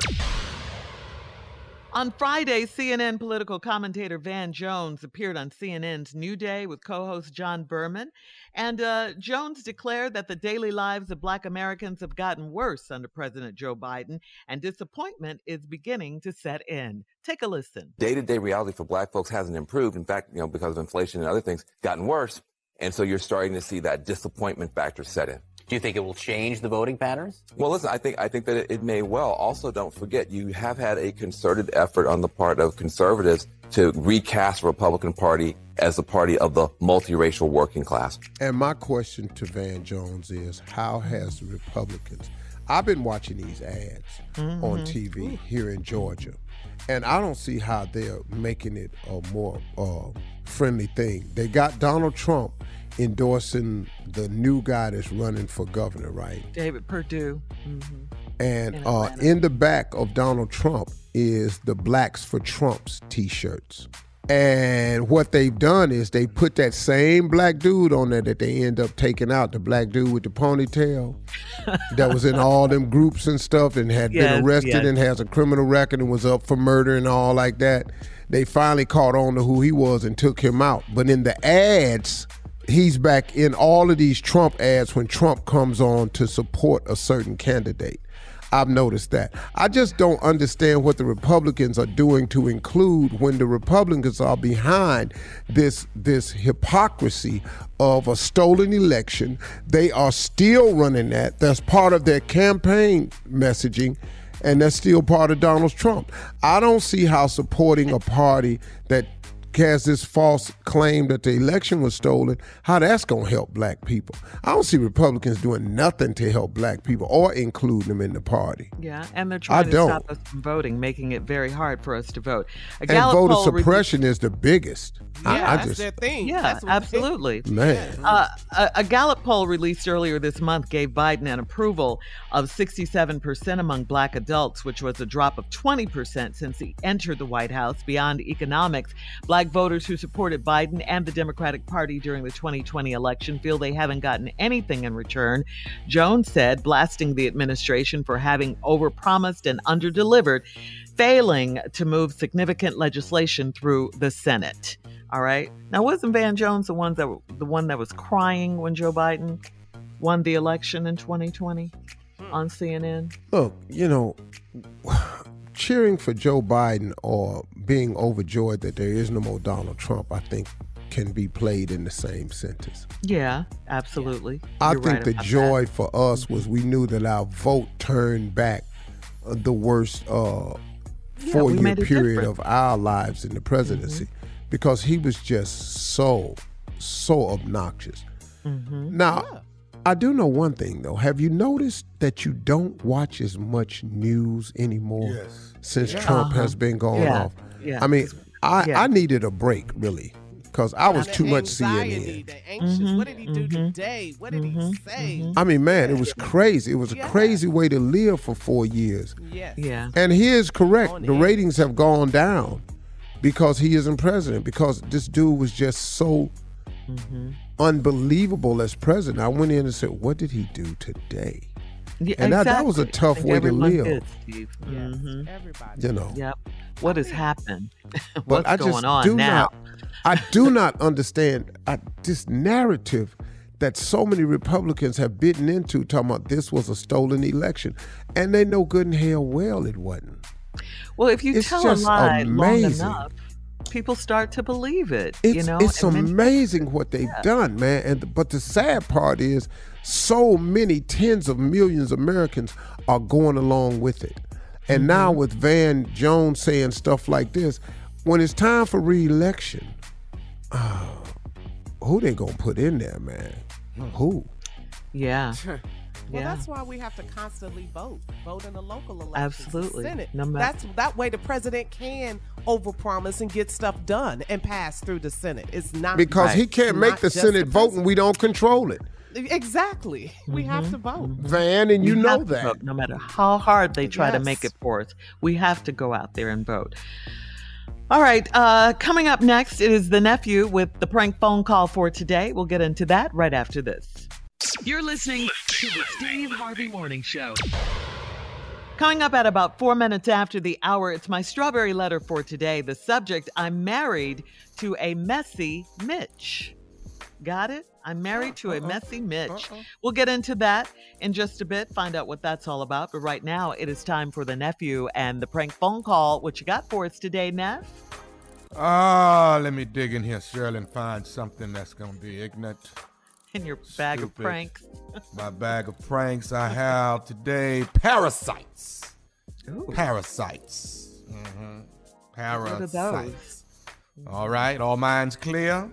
On Friday, CNN political commentator Van Jones appeared on CNN's New Day with co host John Berman. And uh, Jones declared that the daily lives of Black Americans have gotten worse under President Joe Biden, and disappointment is beginning to set in. Take a listen. day to day reality for black folks hasn't improved. In fact, you know, because of inflation and other things, gotten worse. And so you're starting to see that disappointment factor set in. Do you think it will change the voting patterns? Well, listen, I think I think that it, it may well. Also, don't forget you have had a concerted effort on the part of conservatives to recast the Republican Party as the party of the multiracial working class. And my question to Van Jones is how has the Republicans I've been watching these ads on TV here in Georgia, and I don't see how they're making it a more uh, friendly thing. They got Donald Trump endorsing the new guy that's running for governor, right? David Perdue. hmm And In uh, in the back of Donald Trump is the Blacks for Trumps t-shirts. And what they've done is they put that same black dude on there that they end up taking out, the black dude with the ponytail that was in all them groups and stuff and had Yes, been arrested yes. and has a criminal record and was up for murder and all like that. They finally caught on to who he was and took him out. But in the ads, he's back in all of these Trump ads when Trump comes on to support a certain candidate. I've noticed that. I just don't understand what the Republicans are doing to include when the Republicans are behind this this hypocrisy of a stolen election. They are still running that. That's part of their campaign messaging and that's still part of Donald Trump. I don't see how supporting a party that has this false claim that the election was stolen, how that's going to help black people. I don't see Republicans doing nothing to help black people or include them in the party. Yeah, and they're trying to don't. stop us from voting, making it very hard for us to vote. A And voter poll re- suppression is the biggest. I, Yeah, I that's just, their thing. Yeah, That's what they- absolutely. [laughs] man. Uh, a, a Gallup poll released earlier this month gave Biden an approval of 67% among black adults, which was a drop of 20% since he entered the White House. Beyond economics, black voters who supported Biden and the Democratic Party during the 2020 election feel they haven't gotten anything in return. Jones said, blasting the administration for having overpromised and underdelivered, failing to move significant legislation through the Senate. All right. Now, wasn't Van Jones the one that the one that was crying when Joe Biden won the election in 2020 on CNN? Look, you know, cheering for Joe Biden or being overjoyed that there is no more Donald Trump, I think, can be played in the same sentence. Yeah, absolutely. I You're think right the about joy for us was we knew that our vote turned back uh, the worst uh, Yeah, four year made period difference. of our lives in the presidency because he was just so, so obnoxious. Mhm. Now, I do know one thing though. Have you noticed that you don't watch as much news anymore Yes. since Yeah. Trump Uh-huh. has been going Yeah. off? Yeah. I mean, I, Yeah. I needed a break really because I was The too much anxiety, CNN. The anxious. Mhm, What did he do mhm, today? What did he say? I mean, man, it was crazy. It was a Yeah. crazy way to live for four years. Yes. Yeah. And he is correct. On The edge. ratings have gone down because he isn't president. Because this dude was just so Mm-hmm. unbelievable as president. I went in and said, "What did he do today?" Yeah, And that- that was a tough I way to live. did, Steve. Yes. Mhm. Everybody. You know. Yep. What has happened? [laughs] But What's I going just on do now? not. I do not understand uh, this narrative that so many Republicans have bitten into, talking about this was a stolen election, and they know good and hell well it wasn't. Well, if you It's tell a lie long enough, people start to believe it. It's you know, it's and then- amazing what they've done, man. And but the sad part is, so many tens of millions of Americans are going along with it. And Mm-hmm. now with Van Jones saying stuff like this, when it's time for reelection, uh, who they gonna put in there, man? Who? Yeah. Well, Yeah. that's why we have to constantly vote. Vote in the local elections. Absolutely. Senate. No matter- that's that way the president can overpromise and get stuff done and pass through the Senate. It's not Because he can't make the just Senate vote and we don't control it. Exactly. We have to vote. Van, and you We know that. vote, no matter how hard they try to make it for us, we have to go out there and vote. All right, uh, coming up next is the nephew with the prank phone call for today. We'll get into that right after this. You're listening to the Steve Harvey Morning Show. Coming up at about four minutes after the hour, it's my strawberry letter for today. The subject I'm married to a messy Mitch. Got it? I'm married to a messy Mitch. We'll get into that in just a bit, find out what that's all about. But right now, it is time for the nephew and the prank phone call. What you got for us today, Neff? Ah, let me dig in here, Shirley, and find something that's gonna be ignorant. In your bag of pranks. [laughs] My bag of pranks I have today parasites. Parasites. hmm Parasites. All right, all minds clear?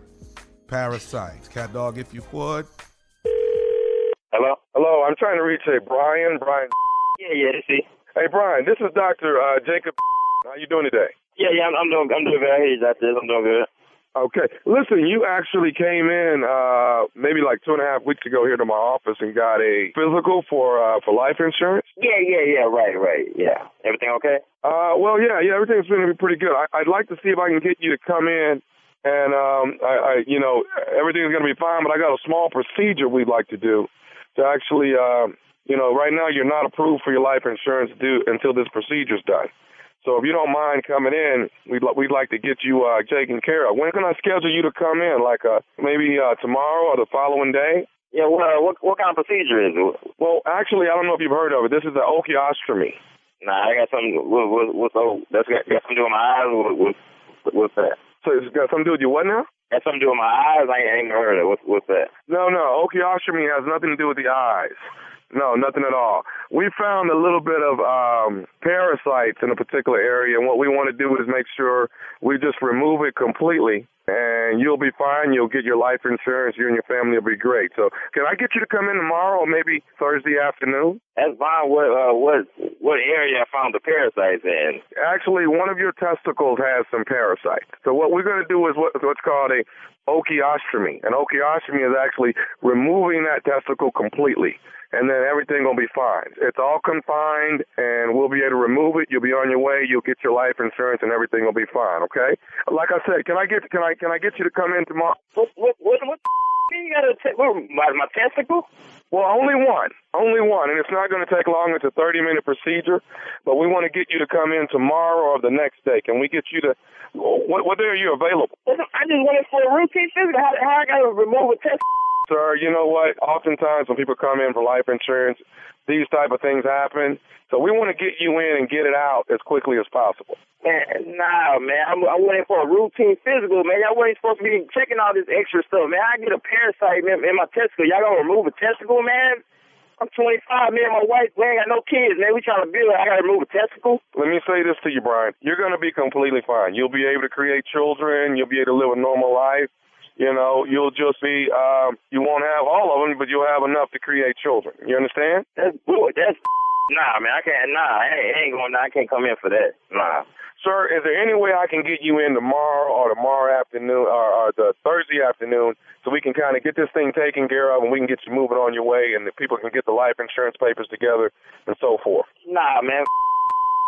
Parasites. Cat dog, if you would. Hello? Hello, I'm trying to reach a Brian. Brian. Yeah, yeah, this is. Hey, Brian, this is Dr. Uh, Jacob. How you doing today? Yeah, yeah, I'm, I'm doing, I'm doing good. Hey, that's it. I'm doing good. Okay. Listen, you actually came in uh, maybe like two and a half weeks ago here to my office and got a physical for uh, for life insurance. Yeah, yeah, yeah. Right, right. Yeah. Everything okay? Uh, well, yeah, yeah, everything's going to be pretty good. I, I'd like to see if I can get you to come in, and um, I, I, you know, everything's going to be fine. But I got a small procedure we'd like to do to actually, uh, you know, right now you're not approved for your life insurance due until this procedure's done. So if you don't mind coming in, we'd li- we'd like to get you uh, taken care of. When can I schedule you to come in? Like uh, maybe uh, tomorrow or the following day? Yeah. What, uh, what, what kind of procedure is it? Well, actually, I don't know if you've heard of it. This is the osteotomy. Nah, I got something. What, what, what's oh, that's got, got something to do with my eyes. What, what, what's that? So it's got something to do with your what now? Got something to do with my eyes. I ain't, I ain't heard of it. What's, what's that? No, no. Osteotomy has nothing to do with the eyes. No, nothing at all. We found a little bit of um, parasites in a particular area, and what we want to do is make sure we just remove it completely, and you'll be fine. You'll get your life insurance. You and your family will be great. So, can I get you to come in tomorrow, or maybe Thursday afternoon? That's fine. What, uh, what, what area I found the parasites in? Actually, one of your testicles has some parasites. So what we're going to do is what, what's called a ocheostomy. An ocheostomy is actually removing that testicle completely, and then everything will be fine. It's all confined, and we'll be able to remove it. You'll be on your way. You'll get your life insurance, and everything will be fine. Okay? Like I said, can I get can I can I get you to come in tomorrow? What, what, what, what the you got to take? What, my, my testicle? Well, only one. Only one. And it's not going to take long. It's a 30 minute procedure. But we want to get you to come in tomorrow or the next day. Can we get you to, what, what day are you available? I just went in for a routine physical. How, how I got to remove a testicle? Sir, you know what? Oftentimes when people come in for life insurance, these type of things happen. So we want to get you in and get it out as quickly as possible. Man, nah, man. I'm, I went in for a routine physical, man. Y'all wasn't supposed to be checking all this extra stuff, man. I get a parasite in, in my testicle. Y'all gonna remove a testicle, man? I'm 25. Me and my wife, we ain't got no kids, man. We trying to build. I gotta remove a testicle. Let me say this to you, Brian. You're going to be completely fine. You'll be able to create children. You'll be able to live a normal life. You know, you'll just be, um, you won't have all of them, but you'll have enough to create children. You understand? That's good. That's [laughs] nah, man. I can't. Nah, I ain't going. I can't come in for that. Nah. Sir, is there any way I can get you in tomorrow or tomorrow afternoon or, or the Thursday afternoon so we can kind of get this thing taken care of and we can get you moving on your way and the people can get the life insurance papers together and so forth? Nah, man. [laughs]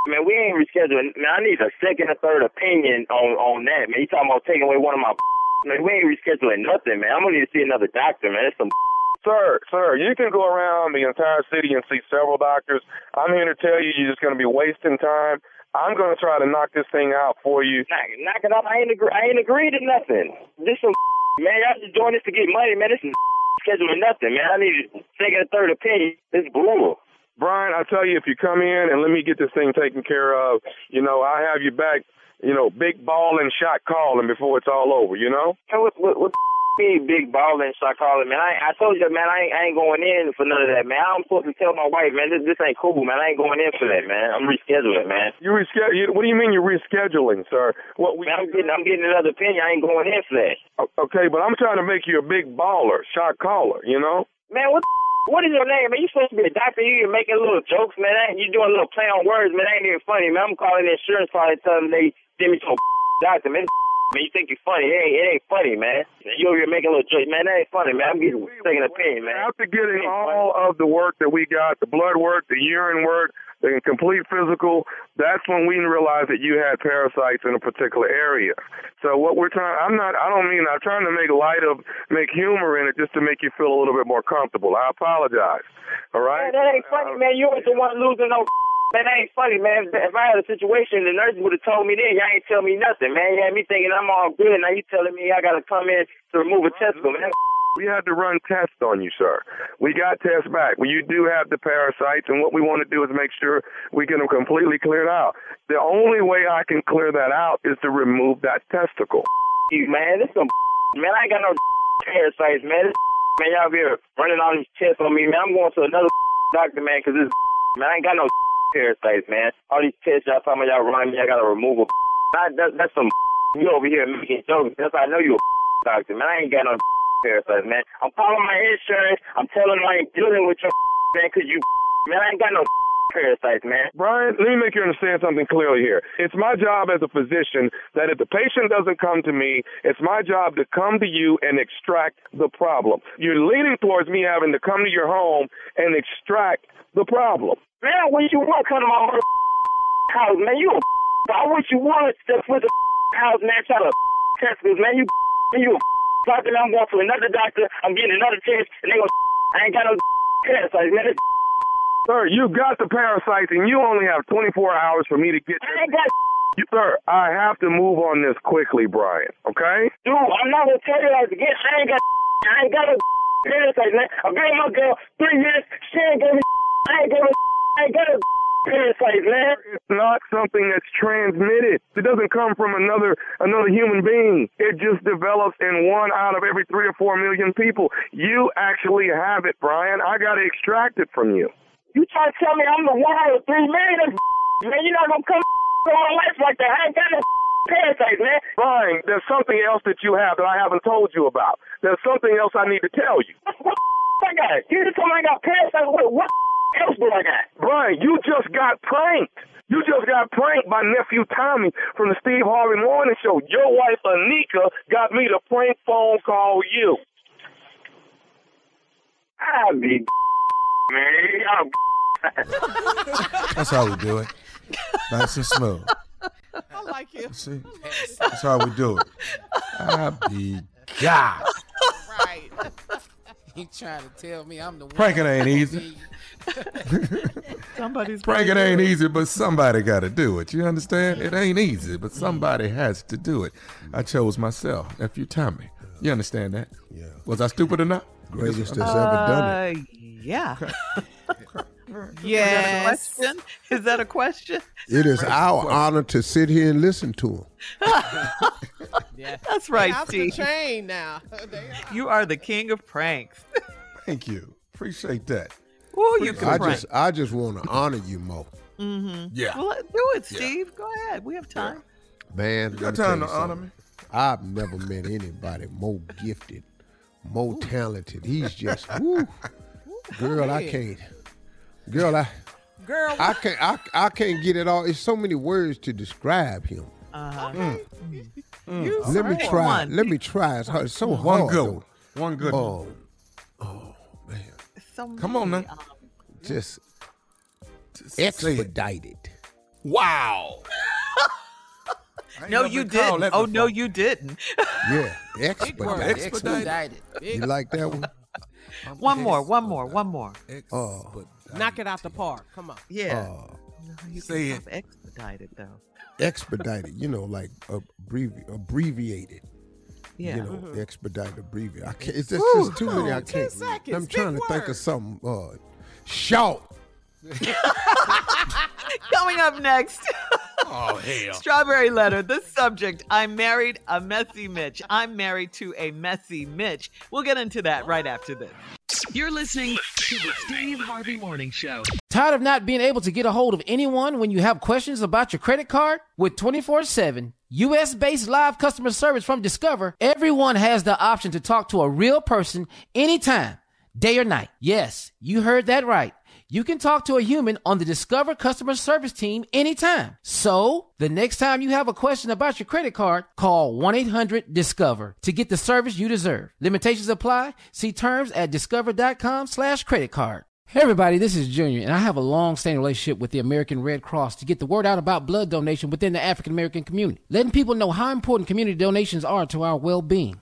Man, we ain't rescheduling. Man, I need a second or third opinion on on that. Man, you talking about taking away one of my? [laughs] Man, we ain't rescheduling nothing, man. I'm gonna need to see another doctor, man. It's some. [laughs] Sir, sir, you can go around the entire city and see several doctors. I'm here to tell you you're just going to be wasting time. I'm going to try to knock this thing out for you. Knock, knock it off. I ain't agree. I ain't agreed to nothing. This some [laughs] man. Y'all just doing this to get money, man. This is [laughs] scheduling nothing, man. I need to take a third opinion. This is brutal. Brian, I tell you, if you come in and let me get this thing taken care of, you know, I have you back, you know, big ball and shot calling before it's all over, you know? What, what, what [laughs] me big ball and shot calling, man? I, I told you, man, I ain't, I ain't going in for none of that, man. I'm supposed to tell my wife, man, this, this ain't cool, man. I ain't going in for that, man. I'm rescheduling, man. You reschedule? What do you mean you're rescheduling, sir? What we? Man, I'm getting, I'm getting another opinion. I ain't going in for that. Okay, but I'm trying to make you a big baller, shot caller, you know? Man, what What is your name, man? You supposed to be a doctor. You are making little jokes, man. Ain't you doing a little play on words, man? That ain't even funny, man. I'm calling the insurance probably telling them they send me to a [laughs] doctor, man. [laughs] Man, you think you're funny? It ain't, it ain't funny, man. You over here making a little joke, man. That ain't funny, man. I'm getting taking an opinion, man. After getting all of the work that we got, the blood work, the urine work, the complete physical, that's when we realized that you had parasites in a particular area. So what we're trying, I'm not, I don't mean, I'm trying to make light of, make humor in it just to make you feel a little bit more comfortable. I apologize. All right? Man, that ain't funny, man. You ain't the one losing no. [laughs] Man, that ain't funny, man. If I had a situation, the nurse would have told me then. Y'all ain't tell me nothing, man. You had me thinking I'm all good. Now you telling me I gotta come in to remove a testicle, man. We had to run tests on you, sir. We got tests back. Well, you do have the parasites, and what we want to do is make sure we get them completely cleared out. The only way I can clear that out is to remove that testicle. [laughs] You, man, this some [laughs] man. I ain't got no [laughs] parasites, man. This man, y'all here running all these tests on me, man. I'm going to another doctor, man, because this man, I ain't got no parasites, man. All these tests y'all talking about, y'all running me, I got to remove a. That, that, that's some you over here making jokes. That's how I know you a doctor, man. I ain't got no parasites, man. I'm calling my insurance. I'm telling them I ain't dealing with your [laughs] man, because you, [laughs] man, I ain't got no [laughs] parasites, man. Brian, let me make you understand something clearly here. It's my job as a physician that if the patient doesn't come to me, it's my job to come to you and extract the problem. You're leaning towards me having to come to your home and extract the problem. Man, what you want come to my mother house, man? You a I wish you would step with the house, man. Try to test this, man. You you a man. I'm going to another doctor. I'm getting another test, and they gonna [laughs] I ain't got no [laughs] parasites, man. Sir, you got the parasites, and you only have 24 hours for me to get. I ain't got. [laughs] You, sir, I have to move on this quickly, Brian. Okay? Dude, I'm not gonna tell you that again. I ain't got. I ain't got no parasites, man. I've been with my girl three years. She ain't gave me. I ain't gave me. I ain't got no parasites, man. It's not something that's transmitted. It doesn't come from another another human being. It just develops in one out of every three or four million people. You actually have it, Brian. I got to extract it from you. You trying to tell me I'm the one out of three million? [laughs] Man, you're not gonna come [laughs] to my life like that. I ain't got no [laughs] parasites, man. Brian, there's something else that you have that I haven't told you about. There's something else I need to tell you. What I got? You just told me I got parasites. What, what else do I got? Brian, you just got pranked. You just got pranked by nephew Tommy from the Steve Harvey Morning Show. Your wife Anika got me to prank phone call you. I be man. I'm [laughs] That's how we do it. Nice and smooth. I like him. See, that's how we do it. I be God. Right. He trying to tell me I'm the one. Pranking ain't easy. [laughs] Somebody's Pranking ain't easy, but somebody got to do it. You understand? It ain't easy, but somebody has to do it. I chose myself. If you tell me, You understand that? Yeah. Was I stupid or not? Greatest that's ever done it. Uh, yeah. [laughs] Yes. Is that a question? Is that a question? It is our honor to sit here and listen to him. [laughs] That's right, Off the Steve. chain now. [laughs] Are. You are the king of pranks. Thank you. Appreciate that. Ooh, you can I prank. just, I just want to honor you, Mo. mm-hmm. Yeah. Well, do it, Steve. Go ahead. We have time. Man, You let got me time you to honor me? I've never met anybody more gifted, more talented. He's just, [laughs] woo. Girl, I can't. Girl, I, Girl, I can't, I, I can't get it all. It's so many words to describe him. Uh-huh. you Let me try. one. Let me try. It's, hard. it's so One hard. good though. one. One good one. Oh, oh man, So Come on many, now. um, just Just expedited. Wow. I ain't no, never you been called didn't. that Oh no, you didn't. Yeah, [laughs] Big expedited. Expedited. You like that one? One more, one more, one more. Oh, knock it out the park. Come on. Yeah. oh, you say it. expedited though. expedited. You know, like abbrevi- abbreviated. Yeah. You know, Mm-hmm. expedited, abbreviated. I can't. It's just, just too many. I can't. seconds, I'm trying to big think of word. something. Uh, short. [laughs] Coming up next. Oh, hell. Strawberry letter. The subject I'm married a messy Mitch. I'm married to a messy Mitch. We'll get into that right after this. You're listening to the Steve Harvey Morning Show. Tired of not being able to get a hold of anyone when you have questions about your credit card? With 24 7 US based live customer service from Discover, everyone has the option to talk to a real person anytime. day or night. Yes, you heard that right. You can talk to a human on the Discover customer service team anytime. So, the next time you have a question about your credit card, call 1-800-DISCOVER to get the service you deserve. Limitations apply. See terms at discover.com slash credit card. Hey everybody, this is Junior, and I have a long-standing relationship with the American Red Cross to get the word out about blood donation within the African American community, letting people know how important community donations are to our well-being.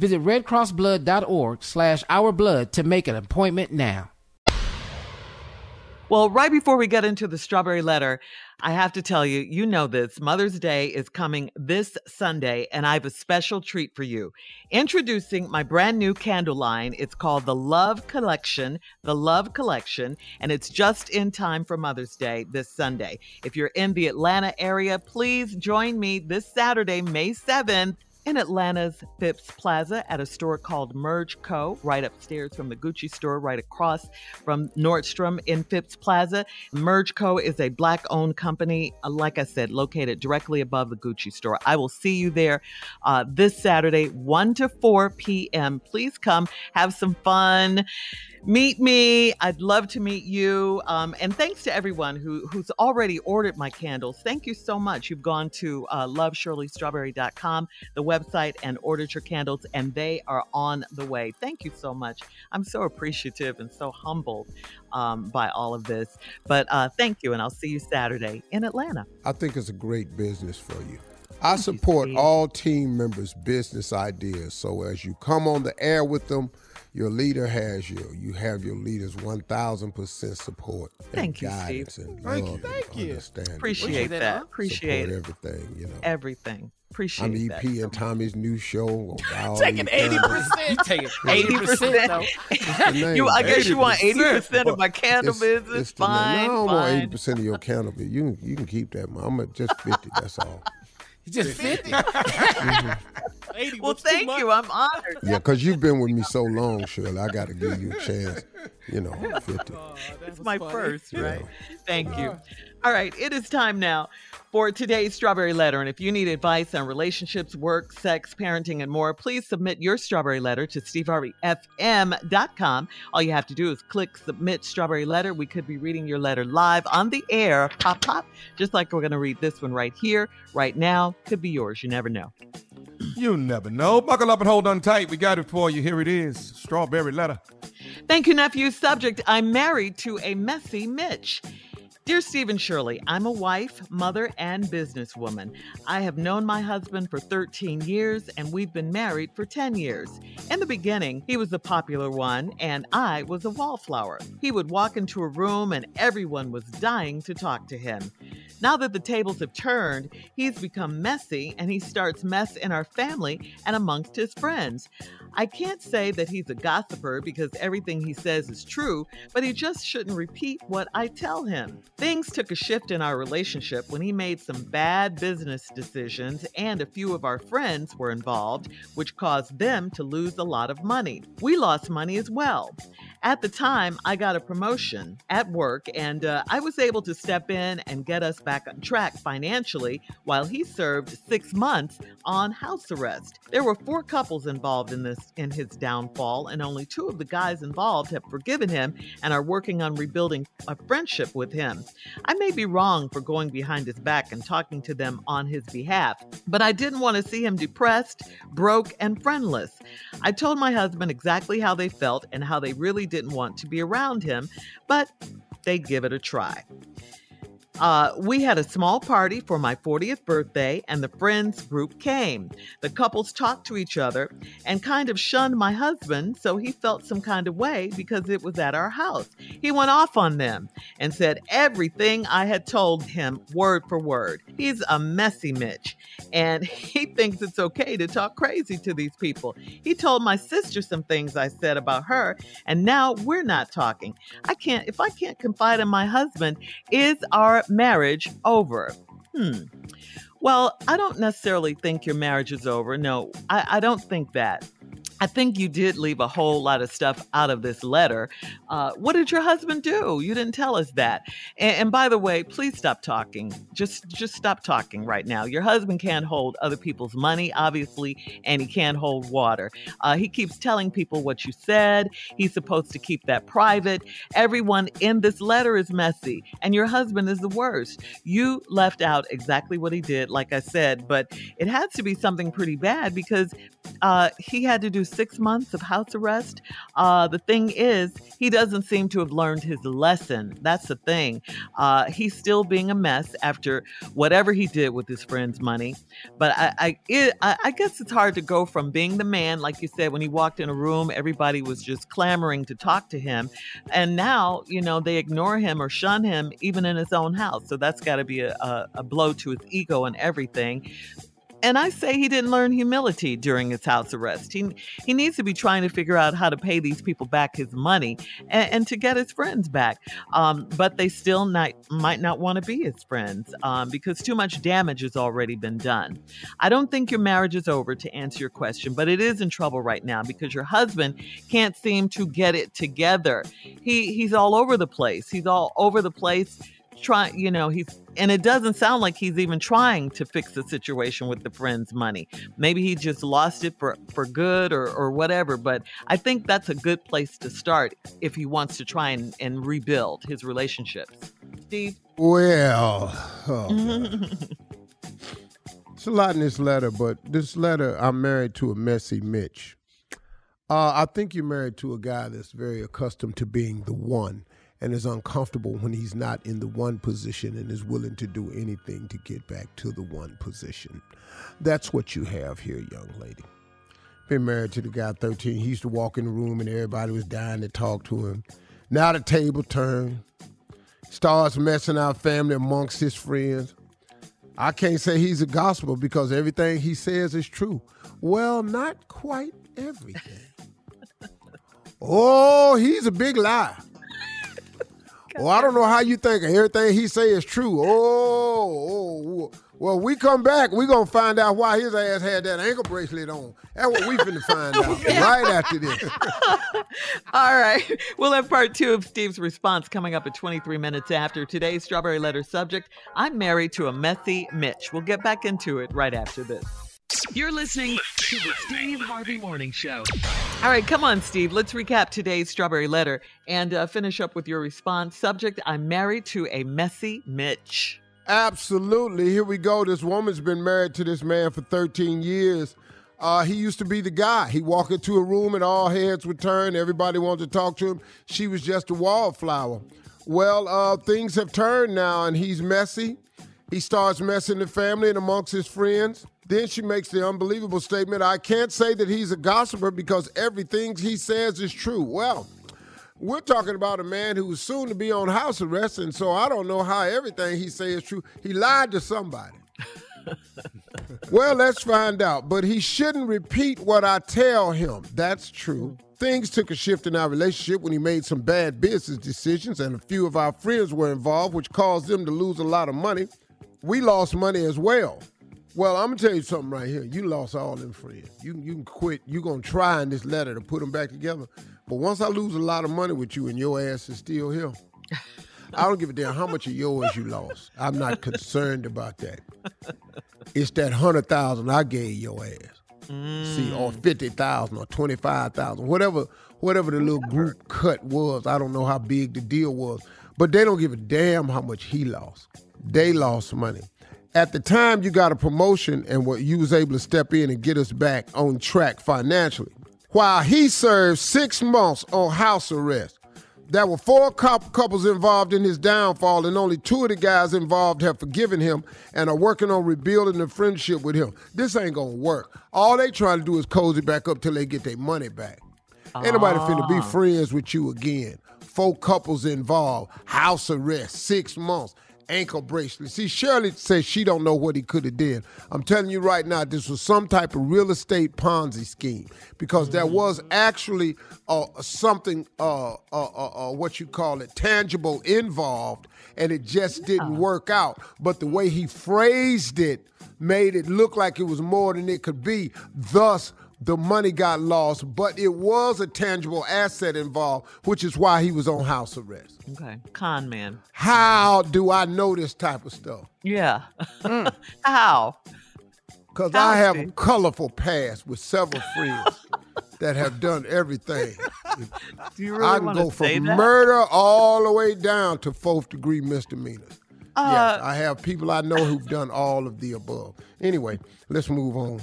Visit redcrossblood.org slash ourblood to make an appointment now. Well, right before we get into the strawberry letter, I have to tell you, you know this. Mother's Day is coming this Sunday, and I have a special treat for you. Introducing my brand new candle line. It's called the Love Collection, the Love Collection, and it's just in time for Mother's Day this Sunday. If you're in the Atlanta area, please join me this Saturday, May 7th in Atlanta's Phipps Plaza at a store called Merge Co., right upstairs from the Gucci store, right across from Nordstrom in Phipps Plaza. Merge Co. is a black owned company, like I said, located directly above the Gucci store. I will see you there uh, this Saturday, 1 to 4 p.m. Please come have some fun meet me. I'd love to meet you. Um, and thanks to everyone who, who's already ordered my candles. Thank you so much. You've gone to uh, loveshirleystrawberry.com, the website, and ordered your candles, and they are on the way. Thank you so much. I'm so appreciative and so humbled um, by all of this. But uh, thank you, and I'll see you Saturday in Atlanta. I think it's a great business for you. I support all team members' business ideas. So as you come on the air with them, your leader has you. You have your leader's one thousand percent support. and Thank you, guidance Steve. And Thank you, love thank and you. Understanding. Appreciate that. Appreciate support it. everything. You know. Everything. Appreciate I'm that. EP and Tommy's new show. [laughs] Taking 80%. You taking [laughs] 80% though. You, I guess you want eighty percent of my candle It's- business. it's the- fine, no, I don't want eighty percent of your candle business. You can you can keep that. I'm just fifty. That's all. [laughs] Just 50. [laughs] well, thank you. I'm honored. Yeah, because you've been with me so long, Shirley. I got to give you a chance. You know, [laughs] fifty. It's my first, right? Thank you. All right, it is time now for today's Strawberry Letter. And if you need advice on relationships, work, sex, parenting, and more, please submit your Strawberry Letter to steveharveyfm.com. All you have to do is click Submit Strawberry Letter. We could be reading your letter live on the air, pop, pop, just like we're going to read this one right here, right now. Could be yours. You never know. You never know. Buckle up and hold on tight. We got it for you. Here it is. Strawberry letter. Thank you, nephew. Subject I'm married to a messy Mitch. Dear Stephen Shirley, I'm a wife, mother, and businesswoman. I have known my husband for 13 years and we've been married for 10 years. In the beginning, he was the popular one and I was a wallflower. He would walk into a room and everyone was dying to talk to him. Now that the tables have turned, he's become messy and he starts mess in our family and amongst his friends. I can't say that he's a gossiper because everything he says is true, but he just shouldn't repeat what I tell him. Things took a shift in our relationship when he made some bad business decisions, and a few of our friends were involved, which caused them to lose a lot of money. We lost money as well. At the time, I got a promotion at work, and uh, I was able to step in and get us back on track financially while he served six months on house arrest. There were four couples involved in this in his downfall, and only two of the guys involved have forgiven him and are working on rebuilding a friendship with him. I may be wrong for going behind his back and talking to them on his behalf, but I didn't want to see him depressed, broke, and friendless. I told my husband exactly how they felt and how they really didn't want to be around him, but they'd give it a try. Uh, we had a small party for my 40th birthday, and the friends group came. The couples talked to each other and kind of shunned my husband, so he felt some kind of way because it was at our house. He went off on them and said everything I had told him word for word. He's a messy Mitch. and [laughs] he thinks it's okay to talk crazy to these people. He told my sister some things I said about her, and now we're not talking. I can't, if I can't confide in my husband, is our marriage over? Hmm. Well, I don't necessarily think your marriage is over. No, I, I don't think that. I think you did leave a whole lot of stuff out of this letter. Uh, what did your husband do? You didn't tell us that. And, and, by the way, please stop talking. Just just stop talking right now. Your husband can't hold other people's money, obviously, and he can't hold water. Uh, he keeps telling people what you said. He's supposed to keep that private. Everyone in this letter is messy, and your husband is the worst. You left out exactly what he did, like I said, but it has to be something pretty bad because uh, he had to do six months of house arrest. Uh, the thing is, he doesn't seem to have learned his lesson. That's the thing. Uh, he's still being a mess after whatever he did with his friend's money. But I, I, it, I guess it's hard to go from being the man, like you said, when he walked in a room, everybody was just clamoring to talk to him. And now, you know, they ignore him or shun him even in his own house. So that's got to be a, a, a blow to his ego and everything. And I say he didn't learn humility during his house arrest. He, he needs to be trying to figure out how to pay these people back his money and, and to get his friends back. Um, but they still not, might not want to be his friends um, because too much damage has already been done. I don't think your marriage is over to answer your question, but it is in trouble right now because your husband can't seem to get it together. He, he's all over the place. He's all over the place trying, you know, he's, and it doesn't sound like he's even trying to fix the situation with the friend's money. Maybe he just lost it for, for good or, or whatever. But I think that's a good place to start if he wants to try and, and rebuild his relationships. Steve? Well, oh [laughs] it's a lot in this letter, but this letter, I'm married to a messy Mitch. Uh, I think you're married to a guy that's very accustomed to being the one and is uncomfortable when he's not in the one position and is willing to do anything to get back to the one position. That's what you have here, young lady. Been married to the guy 13. He used to walk in the room and everybody was dying to talk to him. Now the table turned. Starts messing our family amongst his friends. I can't say he's a gospel because everything he says is true. Well, not quite everything. [laughs] oh, he's a big liar. Well, I don't know how you think everything he say is true. Oh, oh, oh, well, we come back, we gonna find out why his ass had that ankle bracelet on. That's what we finna find out [laughs] right after this. [laughs] All right, we'll have part two of Steve's response coming up at 23 minutes after today's Strawberry Letter subject. I'm married to a messy Mitch. We'll get back into it right after this. You're listening to the Steve Harvey Morning Show. All right, come on, Steve. Let's recap today's Strawberry Letter and uh, finish up with your response. Subject I'm married to a messy Mitch. Absolutely. Here we go. This woman's been married to this man for 13 years. Uh, he used to be the guy. He walked into a room and all heads would turn. Everybody wanted to talk to him. She was just a wallflower. Well, uh, things have turned now, and he's messy. He starts messing the family and amongst his friends. Then she makes the unbelievable statement I can't say that he's a gossiper because everything he says is true. Well, we're talking about a man who's soon to be on house arrest, and so I don't know how everything he says is true. He lied to somebody. [laughs] well, let's find out. But he shouldn't repeat what I tell him. That's true. Things took a shift in our relationship when he made some bad business decisions, and a few of our friends were involved, which caused them to lose a lot of money. We lost money as well. Well, I'm gonna tell you something right here. You lost all them friends. You you can quit. You gonna try in this letter to put them back together. But once I lose a lot of money with you and your ass is still here, I don't give a damn how much of yours you lost. I'm not concerned about that. It's that hundred thousand I gave your ass. Mm. See, or fifty thousand or twenty five thousand, whatever, whatever the little group cut was. I don't know how big the deal was, but they don't give a damn how much he lost. They lost money at the time you got a promotion and what you was able to step in and get us back on track financially. While he served six months on house arrest. There were four couples involved in his downfall, and only two of the guys involved have forgiven him and are working on rebuilding the friendship with him. This ain't gonna work. All they trying to do is cozy back up till they get their money back. Ain't nobody finna be ah. friends with you again. Four couples involved, house arrest, six months ankle bracelet. See, Shirley says she don't know what he could have did. I'm telling you right now, this was some type of real estate Ponzi scheme because there was actually uh, something, uh, uh, uh, uh, what you call it, tangible involved, and it just didn't work out. But the way he phrased it made it look like it was more than it could be. Thus, the money got lost, but it was a tangible asset involved, which is why he was on house arrest. Okay. Con man. How do I know this type of stuff? Yeah. [laughs] How? Because I have a colorful past with several friends [laughs] that have done everything. [laughs] Do you really I can go from that? murder all the way down to fourth degree misdemeanors. Uh, yes, I have people I know who've done all of the above. Anyway, let's move on.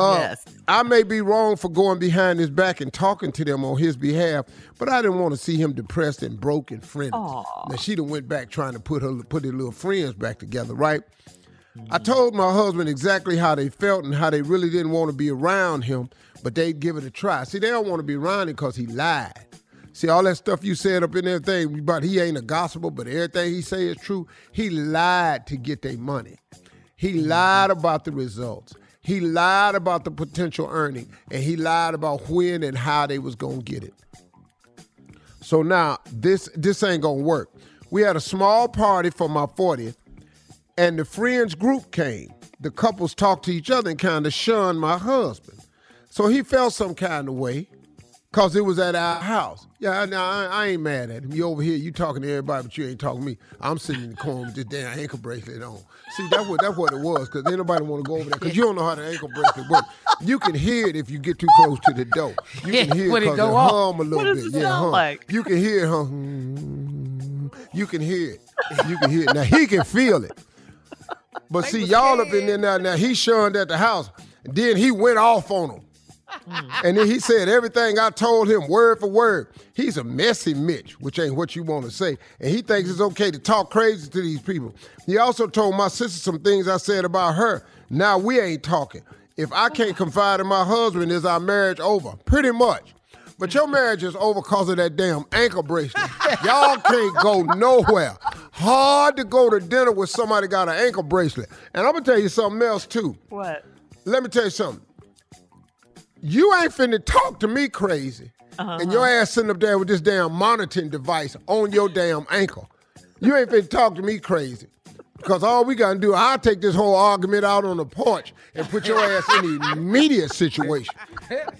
Uh, Yes. I may be wrong for going behind his back and talking to them on his behalf, but I didn't want to see him depressed and broke and friendless. Aw. Now she done went back trying to put her put their little friends back together, right? I told my husband exactly how they felt and how they really didn't want to be around him, but they'd give it a try. See, they don't want to be around him because he lied. See, all that stuff you said up in everything about he ain't a gospel, but everything he say is true. He lied to get their money. He lied about the results. He lied about the potential earning, and he lied about when and how they was gonna get it. So now this this ain't gonna work. We had a small party for my 40th, and the friends group came. The couples talked to each other and kind of shunned my husband. So he felt some kind of way because it was at our house. Yeah, now I, I ain't mad at him. You over here, you talking to everybody, but you ain't talking to me. I'm sitting in the corner with this damn ankle bracelet on. See, that's what that's what it was, because ain't nobody want to go over there, because you don't know how the ankle bracelet works. You can hear it if you get too close to the door. You can hear it it because it off. hum a little bit. it yeah, hum. like? You can hear it, hum. You can hear it. You can hear it. Now he can feel it. But see, y'all up in there now. Now he shunned at the house. Then he went off on him. [laughs] And then he said everything I told him, word for word. He's a messy Mitch, which ain't what you want to say. And he thinks it's okay to talk crazy to these people. He also told my sister some things I said about her. Now we ain't talking. If I can't confide in my husband, is our marriage over? Pretty much. But your marriage is over because of that damn ankle bracelet. Y'all can't go nowhere. Hard to go to dinner with somebody got an ankle bracelet. And I'm gonna tell you something else too. What? Let me tell you something. You ain't finna talk to me crazy. And your uh-huh. ass sitting up there with this damn monitoring device on your damn ankle. You ain't finna talk to me crazy. Because all we gotta do, I'll take this whole argument out on the porch and put your ass in the immediate situation.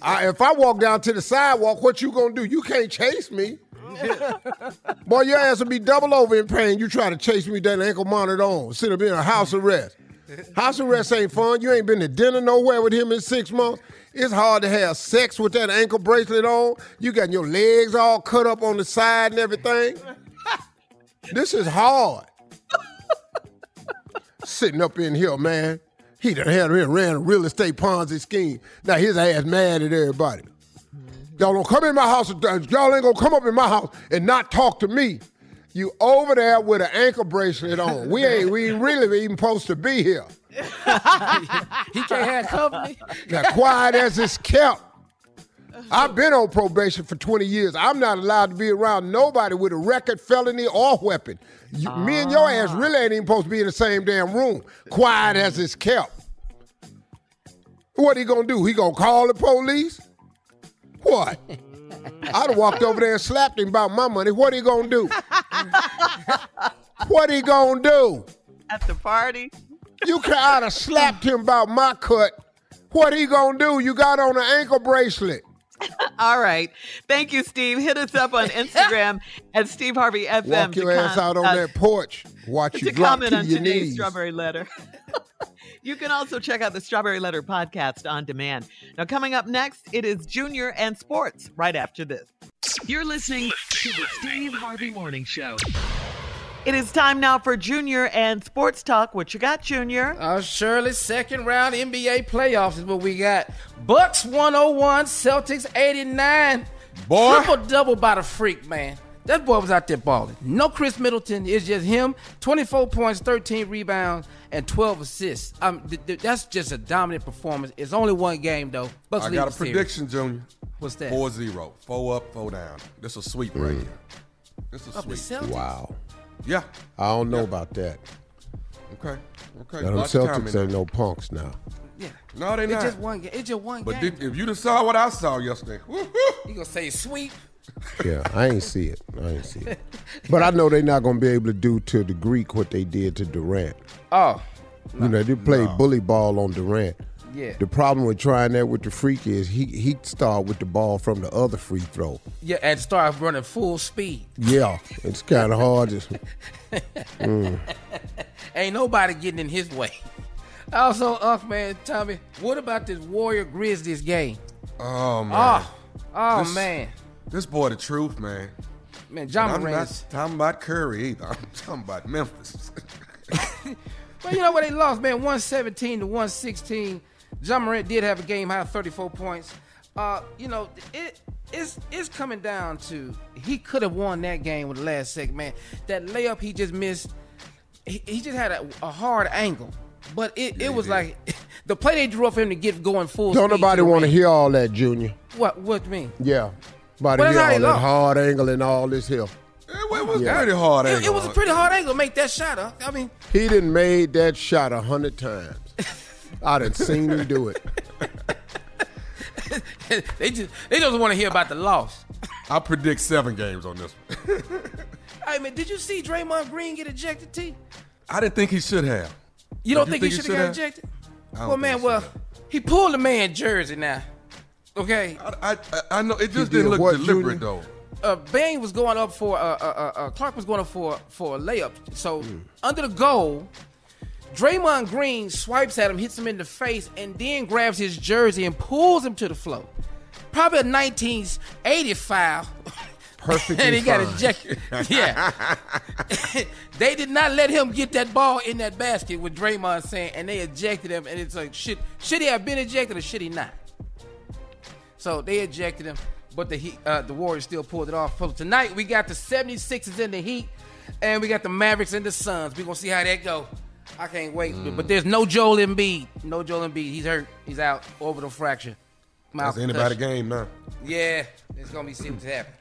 I, if I walk down to the sidewalk, what you gonna do? You can't chase me. Boy, your ass will be double over in pain. You try to chase me with that ankle monitor on, sit up in a house arrest. House arrest ain't fun. You ain't been to dinner nowhere with him in six months. It's hard to have sex with that ankle bracelet on. You got your legs all cut up on the side and everything. [laughs] This is hard. Sitting up in here, man. He done had ran a real estate Ponzi scheme. Now his ass mad at everybody. Mm-hmm. Y'all don't come in my house. Y'all ain't gonna come up in my house and not talk to me. You over there with an ankle bracelet on. We ain't we ain't really even supposed to be here. [laughs] He can't have company. Now quiet as it's kept. I've been on probation for 20 years. I'm not allowed to be around nobody with a record, felony, or weapon. You, Me and your ass really ain't even supposed to be in the same damn room. Quiet as it's kept. What he gonna do? He gonna call the police? What? I'd have walked over there and slapped him about my money. What he gonna do? [laughs] what he gonna do? At the party? You could I'd have slapped him about my cut. What he gonna do? You got on an ankle bracelet. [laughs] All right. Thank you, Steve. Hit us up on [laughs] Instagram at Steve Harvey FM. Walk your to ass com- out on uh, that porch. Watch you to drop comment to on your today's knees. Strawberry Letter. [laughs] you can also check out the Strawberry Letter podcast on demand. Now, coming up next, it is Junior and Sports right after this. You're listening to the Steve Harvey Morning Show. It is time now for Junior and Sports Talk. What you got, Junior? Uh, Shirley, second round NBA playoffs is what we got. Bucks 101, Celtics 89. Boy. Triple double by the freak, man. That boy was out there balling. No Khris Middleton. It's just him. 24 points, 13 rebounds, and 12 assists. Um, th- th- that's just a dominant performance. It's only one game, though. Bucks I got a the series. prediction, Junior. What's that? 4 0. Four up, four down. This a sweep right here. This a Of sweep. Wow. Yeah. I don't know about that. Okay. Okay. Now, them Watch the time Celtics in ain't no punks now. Yeah. No, they It's not. just one game. It's just one But game. did, if you just saw what I saw yesterday, woo, you gonna say sweep? Yeah, I ain't see it. I ain't see it. [laughs] But I know they're not gonna be able to do to the Greek what they did to Durant. Oh. you know, they played bully ball on Durant. Yeah. The problem with trying that with the freak is he he start with the ball from the other free throw. Yeah, and start running full speed. Yeah, it's kind of hard. Just, [laughs] Mm. Ain't nobody getting in his way. Also, Unc man, Tommy, what about this Warrior Grizzlies game? Oh man. Oh, oh This- man, This boy, the truth, man. man, Ja And I'm Morant. not talking about Curry either. I'm talking about Memphis. [laughs] Well, you know what they lost, man, one seventeen to one sixteen. Ja Morant did have a game high, thirty four points. Uh, you know, it it's it's coming down to he could have won that game with the last second, man. That layup he just missed. He, he just had a, a hard angle, but it, it was like [laughs] the play they drew up for him to get going full. don't speed nobody want to hear all that, Junior. What what you mean? Yeah, about to hear all that lost. hard angle and all this here. It was Yeah. pretty hard. It, angle. it was a pretty hard angle to make that shot. Huh? I mean, He done made that shot a hundred times. [laughs] I done seen him do it. [laughs] they just they just want to hear about the loss. I predict seven games on this one. [laughs] Hey man, did you see Draymond Green get ejected? T. I didn't think he should have. You don't You think, think he he should have got ejected? Well, man, well, he pulled the man jersey now. Okay. I, I, I know it just did didn't look what, deliberate Junior? though. Uh, Bane was going up for uh, uh, uh, uh, Clarke was going up for for a layup. So Hmm. under the goal, Draymond Green swipes at him, hits him in the face, and then grabs his jersey and pulls him to the floor. Probably a 1980 foul. [laughs] Perfectly and he got ejected. [laughs] Yeah. [laughs] they did not let him get that ball in that basket with Draymond saying, and they ejected him. And it's like, should should he have been ejected or should he not? So they ejected him, but the Heat, uh, the Warriors still pulled it off. So tonight we got the 76ers in the Heat, and we got the Mavericks and the Suns. We're gonna see how that go. I can't wait. Mm. But there's no Joel Embiid. No Joel Embiid. He's hurt. He's out. Orbital fracture. Mouth That's anybody game now. Yeah, it's gonna be see what's happening.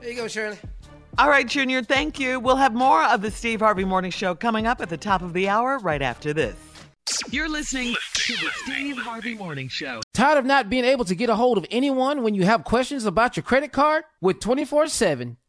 There you go, Shirley. All right, Junior, thank you. We'll have more of the Steve Harvey Morning Show coming up at the top of the hour right after this. You're listening to the Steve Harvey Morning Show. Tired of not being able to get a hold of anyone when you have questions about your credit card? With 24 7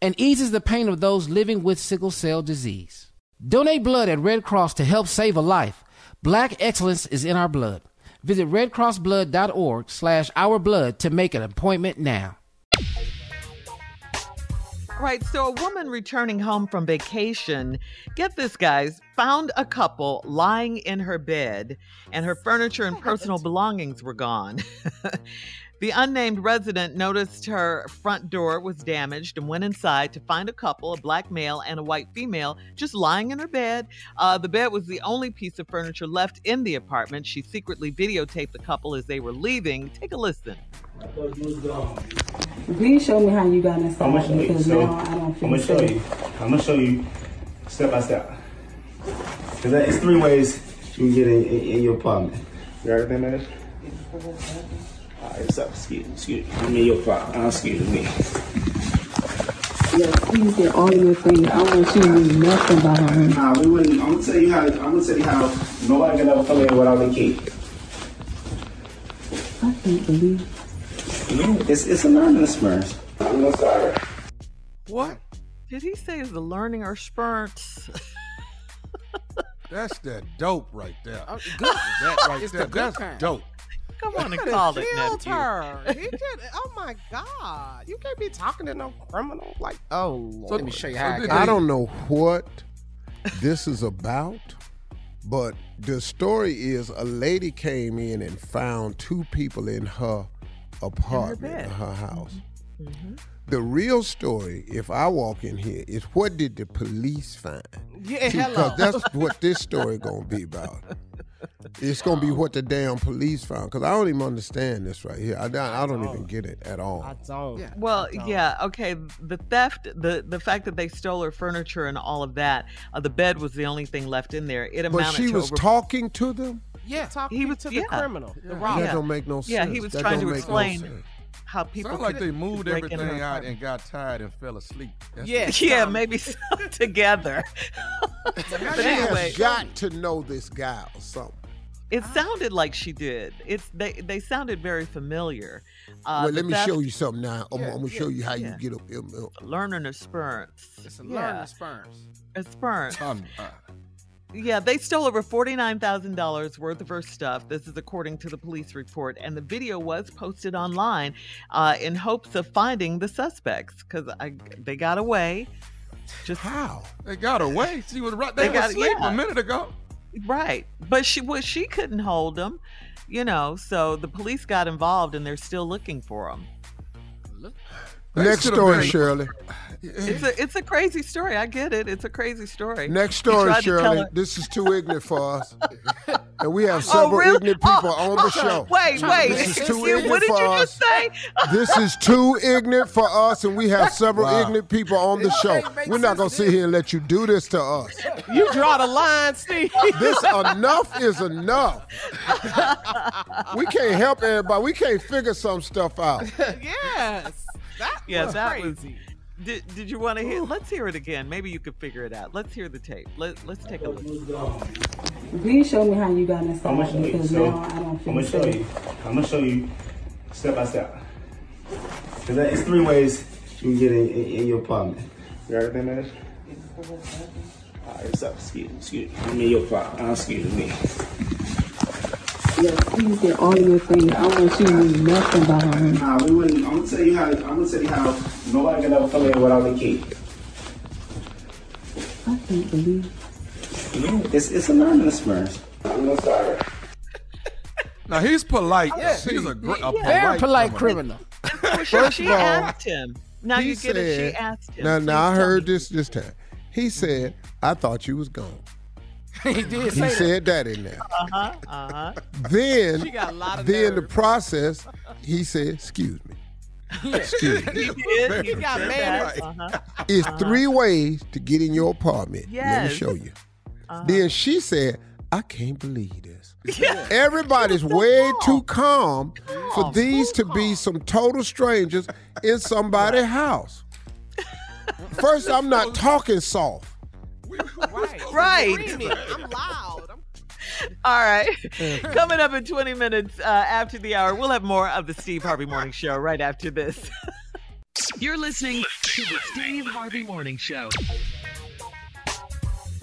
and eases the pain of those living with sickle cell disease. Donate blood at Red Cross to help save a life. Black excellence is in our blood. Visit redcrossblood.org slash ourblood to make an appointment now. All right, so a woman returning home from vacation, get this, guys, found a couple lying in her bed, and her furniture and personal [laughs] belongings were gone. [laughs] the unnamed resident noticed her front door was damaged and went inside to find a couple, a black male and a white female, just lying in her bed. Uh, the bed was the only piece of furniture left in the apartment. She secretly videotaped the couple as they were leaving. Take a listen. Please show me how you got inside I'm gonna show you. because So, now I don't I'm feel gonna show you. I'm gonna show you step by step. Cause that- it's three ways you can get in, in, in your apartment. You got everything, man? Alright, so excuse, me, excuse me. I'm in your apartment. Uh, excuse me. Yeah, please get all your things. I want you to leave nothing behind. Nah, we wouldn't. I'm gonna tell you how. I'm gonna tell you how nobody can ever come in without a key. I can't believe. Yeah, it's it's a learning experience. I'm gonna start. What? Did he say is the learning or spurts? That's that dope right there. [laughs] good. That right It's there. the good That's kind. dope. Come on and call it killed nephew. her. [laughs] He could. Oh my God! You can't be talking to no criminal like. Oh Lord. let me show you how. I don't know what this is about, but the story is a lady came in and found two people in her apartment, in her, house. Mm-hmm. Mm-hmm. The real story, if I walk in here, is what did the police find? Yeah, [laughs] See, hello. Because that's what this story gonna be about. It's gonna be what the damn police found. Because I don't even understand this right here. I, don't- I don't even get it at all. I don't. Well, yeah, okay. The theft, the the fact that they stole her furniture and all of that, uh, the bed was the only thing left in there. It amounted. But amounted she to was over talking to them. Yeah, talking He was- to the yeah. criminal, the That robber. don't make no sense. Yeah, he was That trying to make no explain sense. How people Sound like they moved break into her everything out and got tired and fell asleep. That's Yeah, what- yeah, maybe so, [laughs] together. but She anyway, has got to know this guy or something. it sounded like she did. It's they they sounded very familiar. Uh, well, let me show you something now. I'm, Yeah, I'm gonna show you how yeah. you get up. learning experience. It's a yeah. learning experience. Experience. Um, uh, Yeah, they stole over $49,000 worth of her stuff. This is according to the police report. And the video was posted online uh, in hopes of finding the suspects because they got away. Just how? They got away. She was right They there got- asleep yeah. a minute ago. Right. But she well, she couldn't hold them, you know, so the police got involved and they're still looking for them. Next story, been- Shirley. [sighs] It's a it's a crazy story. I get it. It's a crazy story. Next story, tried to tell Shirley. This is too ignorant for us, [laughs] and we have Oh, several really? ignorant people Oh, on the oh, show. Wait, wait. This is too Excuse- ignorant what did for you us. just say? [laughs] This is too ignorant for us, and we have several Wow. ignorant people on the show. We're not gonna sit here and let you do this to us. You draw the line, Steve. This enough is enough. We can't help everybody. We can't figure some stuff out. yes. That Yeah, was that was. Crazy. Did, did you want to hear? Let's hear it again. Maybe you could figure it out. Let's hear the tape. Let, let's take a look. Please show me how you got I'm inside gonna show you. because So, now I'm gonna show you. I'm gonna show you step by step. Cause that- it's three ways you can get in, in, in your apartment. You got everything, man? Alright, so excuse me, excuse me. I'm in your apartment. Uh, excuse me. Yeah, please get all your things. I want you to do nothing behind. Nah, we wouldn't. I'm gonna tell you how. I'm gonna tell you how nobody can ever come in without the key. I can't believe. Yeah, it's it's a man. experience. I'm gonna start. [laughs] Now he's polite. Yeah. She's a, gr- a polite, Very polite criminal. criminal. [laughs] She, First she of all, asked him. Now he you get it. She asked him. Now, now I heard me. this this time. He said, "I thought you was gone." [laughs] he did He say that. said that in there. Uh huh. Uh huh. Then, She got a lot of then the process, he said, "Excuse me." [laughs] Excuse me. He did. He got said manners. that. Uh-huh. It's three ways to get in your apartment. Let me show you. Uh-huh. Then she said, I can't believe this. Everybody's way too calm for Calm, these so to be some total strangers in somebody's house. First, I'm not [laughs] talking soft. Right. Right. I'm loud. I'm All right. [laughs] Coming up in 20 minutes uh, after the hour, we'll have more of the Steve Harvey Morning Show right after this. [laughs] You're listening to the Steve Harvey Morning Show.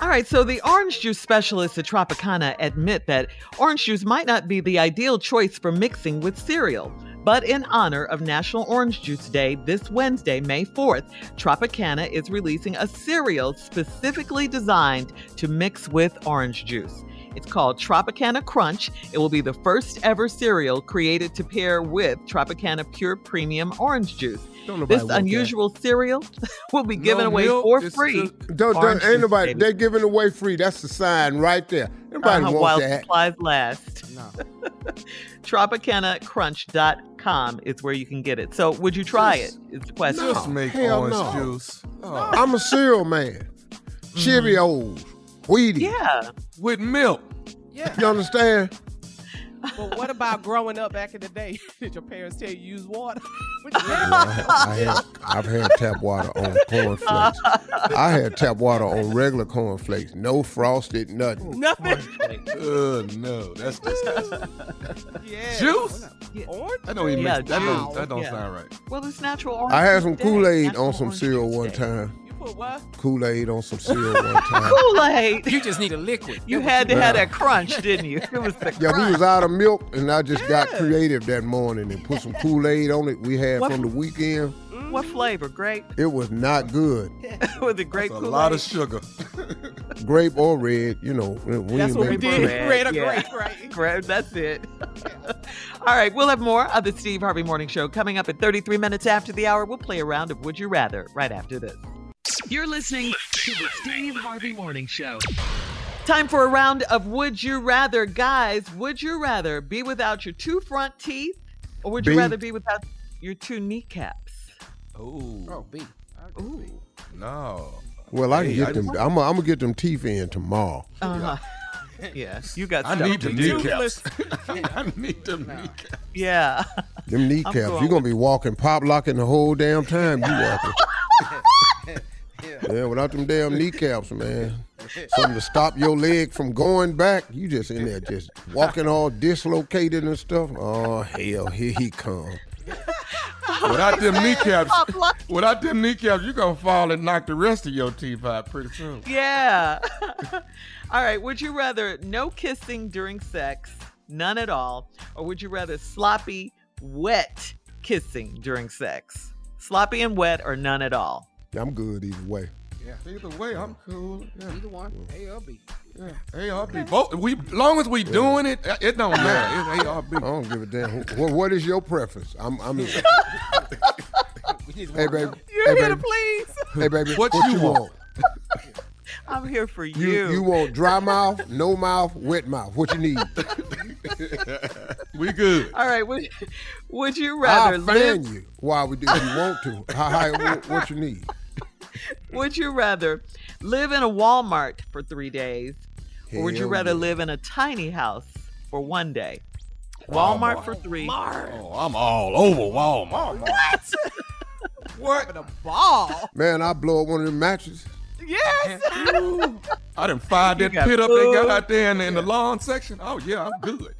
All right, so the orange juice specialists at Tropicana admit that orange juice might not be the ideal choice for mixing with cereal. But in honor of National Orange Juice Day this Wednesday, May 4th, Tropicana is releasing a cereal specifically designed to mix with orange juice. It's called Tropicana Crunch. It will be the first ever cereal created to pair with Tropicana Pure Premium Orange Juice. Don't nobody This want that. unusual cereal [laughs] will be given No away milk, for free. just- Don't, don't ain't juice, nobody. baby. They're giving away free. That's the sign right there. Everybody Uh-huh, want while that. supplies last. No. [laughs] TropicanaCrunch.com is where you can get it. So, would you try it? it? Is the question. Just make hell orange no. juice. Oh, I'm a cereal man. Cheerios, Wheaties. Yeah. with milk. Yeah. You understand? [laughs] But what about growing up back in the day? [laughs] Did your parents tell you use water? [laughs] Yeah, I, I had, I've had tap water on cornflakes. I had tap water on regular cornflakes. No frosted, nothing. Nothing. Uh, no, that's disgusting. Yeah. Juice? Orange? That don't even Yeah, make, that don't that don't Yeah. sound right. Well, it's natural orange I had some. Kool Aid on some cereal one time. You Put what? Kool Aid on some cereal one [laughs] time. Kool Aid. You just need a liquid. You had to have that crunch, [laughs] didn't you? It was the Yeah, crunch. we was out of milk, and I just got creative that morning and put some Kool Aid on it. We had What- from the weekend. What flavor? Grape? It was not good, [laughs] With it grape A Kool-Aid? lot of sugar. grape or red. You know, we That's what we been- did. Red or yeah. grape, right? Grape, that's it. All right, we'll have more of the Steve Harvey Morning Show coming up at 33 minutes after the hour. We'll play a round of Would You Rather right after this. You're listening to the Steve Harvey Morning Show. Time for a round of Would You Rather. Guys, would you rather be without your two front teeth or would you B. rather be without your two kneecaps? Ooh. Oh, B. Ooh. No. Well, I can hey, get I them. I'm gonna get them teeth in tomorrow. Uh-huh. [laughs] Yeah, you got I need to them kneecaps. [laughs] I need them kneecaps. Yeah. Them kneecaps. going You're gonna be walking, pop locking the whole damn time you walking. [laughs] yeah, without them damn kneecaps, man. Something to stop your leg from going back. You just in there just walking all dislocated and stuff. Oh hell, here he come. Without them [laughs] kneecaps, without them kneecaps, you're gonna fall and knock the rest of your teeth out pretty soon. Yeah. [laughs] all right. Would you rather no kissing during sex, none at all, or would you rather sloppy, wet kissing during sex? Sloppy and wet or none at all? I'm good either way. Yeah. Either way, I'm cool. Yeah. Either one. A or B. Yeah. ARB. Both. We long as we doing it, it don't matter. [laughs] It's I don't give a damn. What, what is your preference? I'm. I'm [laughs] hey, baby. You're hey, here to baby. please. [laughs] Hey, baby. What What, you you want? I'm here for you. You, you want dry mouth, no mouth, wet mouth? What you need? We good. all right. Would, would you rather I'll fan live? you while we do. If you want to, how, how, what, what you need? Would you rather live in a Walmart for three days, or would you rather yeah. live in a tiny house for one day? Oh, Walmart for three. Oh, I'm all over Walmart. What? [laughs] What? The ball. Man, I blow up one of them matches. Yes. [laughs] I done fired You that got pit up they got out there in the, in the lawn section. Oh yeah, I'm good.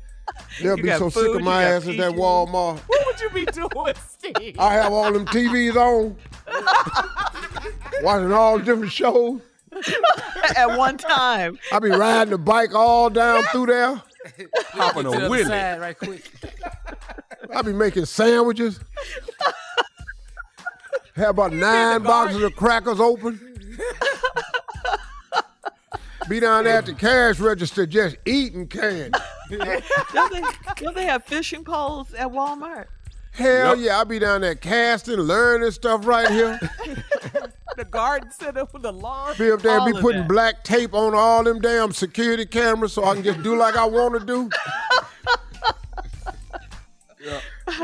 They'll You be got so sick of my ass at that Walmart. What would you be doing, Steve? I have all them TVs on, [laughs] watching all different shows. [laughs] At one time. I be riding the bike all down through there. [laughs] Hopping To the on other Willie. right quick. I be making sandwiches. Have about nine boxes of crackers open. Be down there at the cash register just eating candy. Don't they, don't they have fishing poles at Walmart? Hell yeah, I'll be down there casting, learning stuff right here. [laughs] The garden center with the lawn. Be up there, All be putting that. black tape on all them damn security cameras so I can just do like I want to do. [laughs] yeah.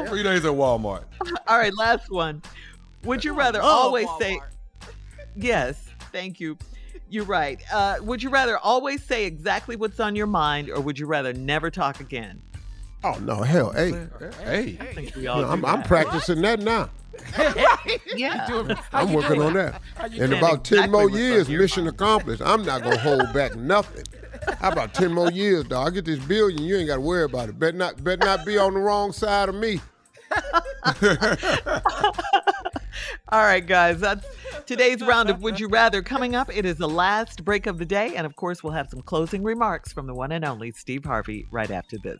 Three days at Walmart. [laughs] All right, last one. Would you rather love always say yes? Thank you. You're right. Uh, would you rather always say exactly what's on your mind, or would you rather never talk again? Oh no, hell, hey, Hey. I think we all no, I'm, I'm that. practicing that now. Yeah. I'm working on that. In about ten exactly more years, your mission accomplished. I'm not gonna hold back nothing. How about ten more years, dog? I get this billion, you ain't got to worry about it. Better not, better not be on the wrong side of me. [laughs] All right, guys. That's today's round of Would You Rather. Coming up, it is the last break of the day, and of course, we'll have some closing remarks from the one and only Steve Harvey right after this.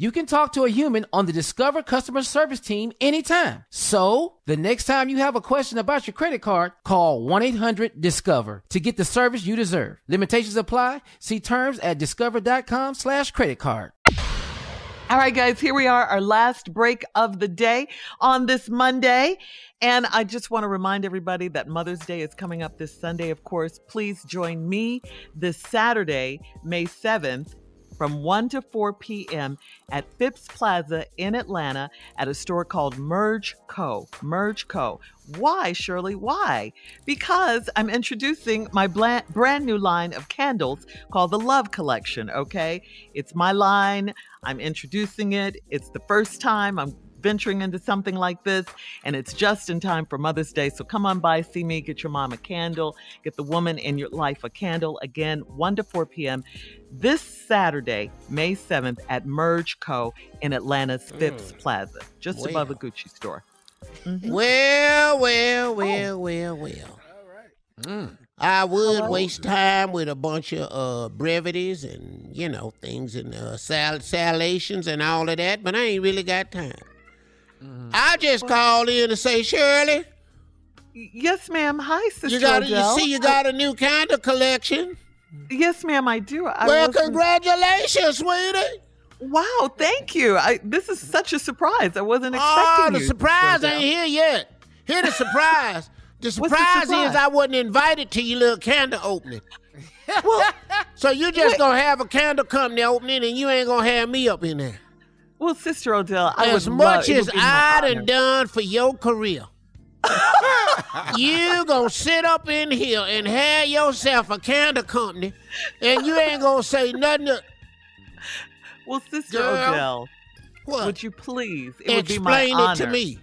You can talk to a human on the Discover customer service team anytime. So, the next time you have a question about your credit card, call 1 800 Discover to get the service you deserve. Limitations apply. See terms at discover.com slash credit card. All right, guys, here we are, our last break of the day on this Monday. And I just want to remind everybody that Mother's Day is coming up this Sunday, of course. Please join me this Saturday, May 7th. From 1 to 4 p.m. at Phipps Plaza in Atlanta at a store called Merge Co. Merge Co. Why, Shirley? Why? Because I'm introducing my bla- brand new line of candles called the Love Collection, okay? It's my line. I'm introducing it. It's the first time I'm venturing into something like this, and it's just in time for Mother's Day. So come on by, see me, get your mom a candle, get the woman in your life a candle. Again, 1 to 4 p.m. this Saturday, May 7th at Merge Co. in Atlanta's Phipps Plaza, just Well. above a Gucci store. Well, well, well, well, well. All right. I would waste time with a bunch of uh, brevities and, you know, things and uh, sal- salations and all of that, but I ain't really got time. Mm-hmm. I just called in to say, Shirley, Yes, ma'am. Hi, Sister you got you see you got a new candle collection. Yes, ma'am, I do. I well, wasn't- congratulations, sweetie. Wow, thank you. I, this is such a surprise. I wasn't oh, expecting Oh, the you, surprise ain't here yet. Here the surprise. [laughs] The What's the surprise, surprise? is I wasn't invited to your little candle opening. well, [laughs] so you just gonna have a candle company opening and you ain't gonna have me up in there. Well, Sister Odell, I as would much love- as would be my I done done for your career. [laughs] you gonna sit up in here and have yourself a candle company, and you ain't gonna say nothing. To, Well, Sister Girl, Odell, what? would you please? It would be my Explain it to me.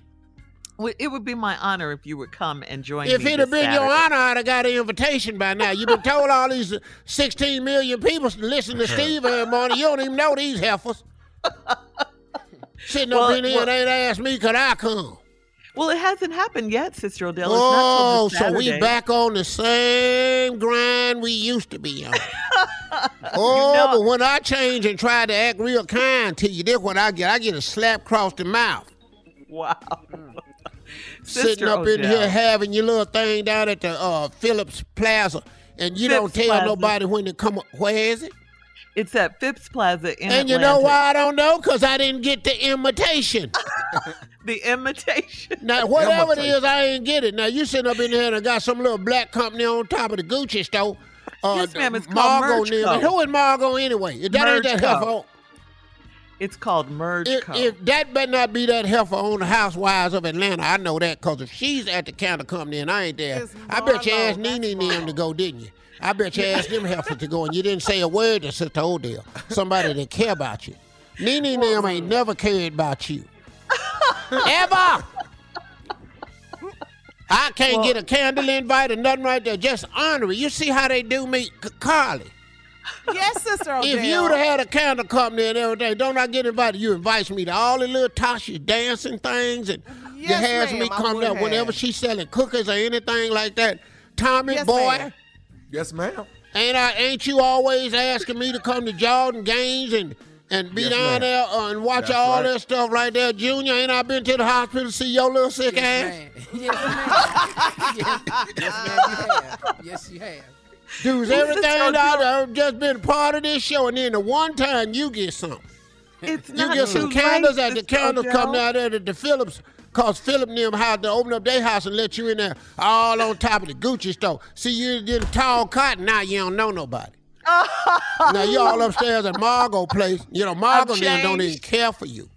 It would be my honor if you would come and join If me. If it had been your honor, I'd have got an invitation by now. You've been told all these uh, 16 million people to listen to [laughs] Steve every morning. You don't even know these heifers. [laughs] Sitting Well, up in here well- and ain't asked me, could I come? Well, it hasn't happened yet, Sister Odell. It's Oh, so we back on the same grind we used to be on. [laughs] oh, know- but when I change and try to act real kind to you, this what I get. I get a slap across the mouth. Wow. [laughs] Sitting up in here having your little thing down at the uh, Phillips Plaza, and you don't tell Plaza. nobody when to come. Where is it? It's at Phipps Plaza in Atlanta. and you Atlanta. know why I don't know? Because I didn't get the invitation. [laughs] The imitation. Now, whatever it is, I ain't get it. Now, you sitting up in here and I got some little black company on top of the Gucci store. Uh, Yes, ma'am, it's called Margot Merge. Co. Who is Margot anyway? If that ain't that Co. heifer. It's called Merge If, Co. if that better not be that heifer on the Housewives of Atlanta, I know that because if she's at the counter company and I ain't there, I bet you asked Nene and them to go, didn't you? I bet you asked them heifers to go and you didn't say a word to Sister Odell, somebody that care about you. Nene and them ain't never cared about you. Ever! I can't get a candle invite or nothing right there. Just honor it. You see how they do me, Carly. Yes, Sister Odell. If you'd have had a candle company and everything, don't I get invited? You invite me to all the little Tasha dancing things and you Yes, has me come there whenever she's selling cookies or anything like that. Tommy Yes, boy. Yes, ma'am. ain't I? Ain't you always asking me to come to Jordan games and and be Yes, down ma'am. there uh, and watch That's all right. that stuff right there, Junior? Ain't I been to the hospital to see your little sick ass? [laughs] Yes, ma'am. yes, yes, ma'am, you have. Yes, you have. Dudes, everything Sister out Odell- there just been part of this show, and then the one time you get something. It's You not get some candles at the candles Odell. coming out there at the Phillips, cause Philip and them had to open up their house and let you in there all on top of the Gucci store. See, you did tall cotton, now you don't know nobody. [laughs] now you all upstairs at Margot place. You know, Margot them don't even care for you.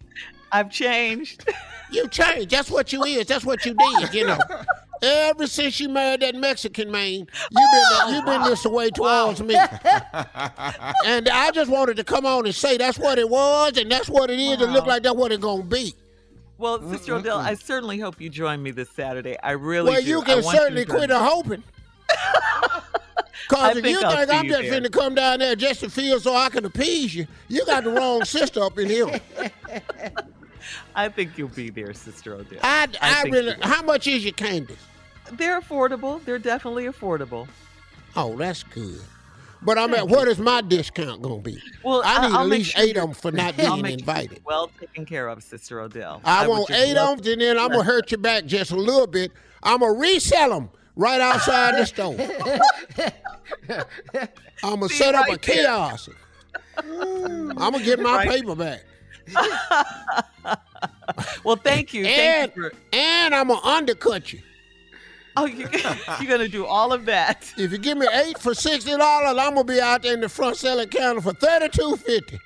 I've changed. You changed. That's what you is. That's what you did, you know. [laughs] Ever since you married that Mexican man, you've been you been this way towards me. [laughs] And I just wanted to come on and say that's what it was, and that's what it is. It look like that's what it's gonna be. Well, Sister Odell, I certainly hope you join me this Saturday. I really well, do. you can you certainly to quit a hoping. [laughs] Cause if you I'll think I'm you just there. finna come down there just to feel so I can appease you, you got the wrong sister up in here. [laughs] I think you'll be there, Sister Odell. I, I, think really. How much is your candies? They're affordable. They're definitely affordable. Oh, that's good. But I'm at what is my discount gonna be? Well, I need I'll at least sure eight of them for [laughs] not being invited. Well taken care of, Sister Odell. I, would want eight of them, and then I'm gonna hurt you back just a little bit. I'm gonna resell them right outside the store. [laughs] I'm gonna See, set up right a kiosk. I'm gonna get my Right. paper back. [laughs] Well, thank you. And Thank you for. and I'm gonna undercut you. Oh, you, [laughs] you're gonna do all of that. If you give me eight for sixty dollars, I'm gonna be out there in the front selling counter for thirty two fifty.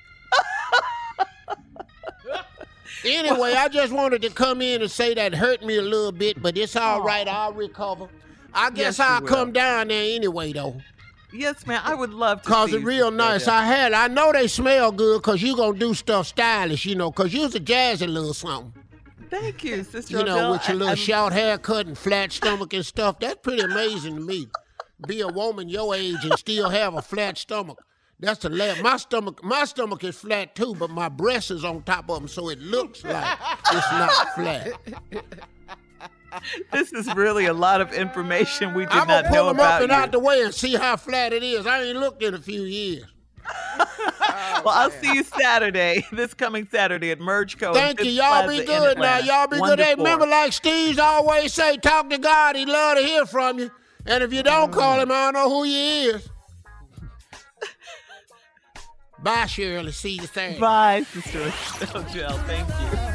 [laughs] anyway, I just wanted to come in and say that hurt me a little bit, but it's all oh. right. I'll recover. I guess Yes, I'll come down there anyway, though. Yes, man. I would love to. Cause see it real nice. I had. I know they smell good. Cause you gonna do stuff stylish, you know. Cause you's a jazzy little something. Thank you, [laughs] Sister You know, Odell. with your little I'm- short haircut and flat stomach and stuff, that's pretty amazing to me. Be a woman your age and still have a flat stomach. That's the last. My stomach, my stomach is flat too, but my breast is on top of them, so it looks like it's not flat. This is really a lot of information we did I'm not gonna pull them up and you. out the way and see how flat it is. I ain't looked in a few years. Oh, well, I'll see you Saturday, [laughs] this coming Saturday at Merge Co. Thank you. Y'all be good now. Y'all be good. Hey, remember, like Steve's always say, talk to God. He'd love to hear from you. And if you don't call mm. him, I don't know who you is. [laughs] Bye, Shirley. See you Saturday. Bye, Sister Odell. Thank you.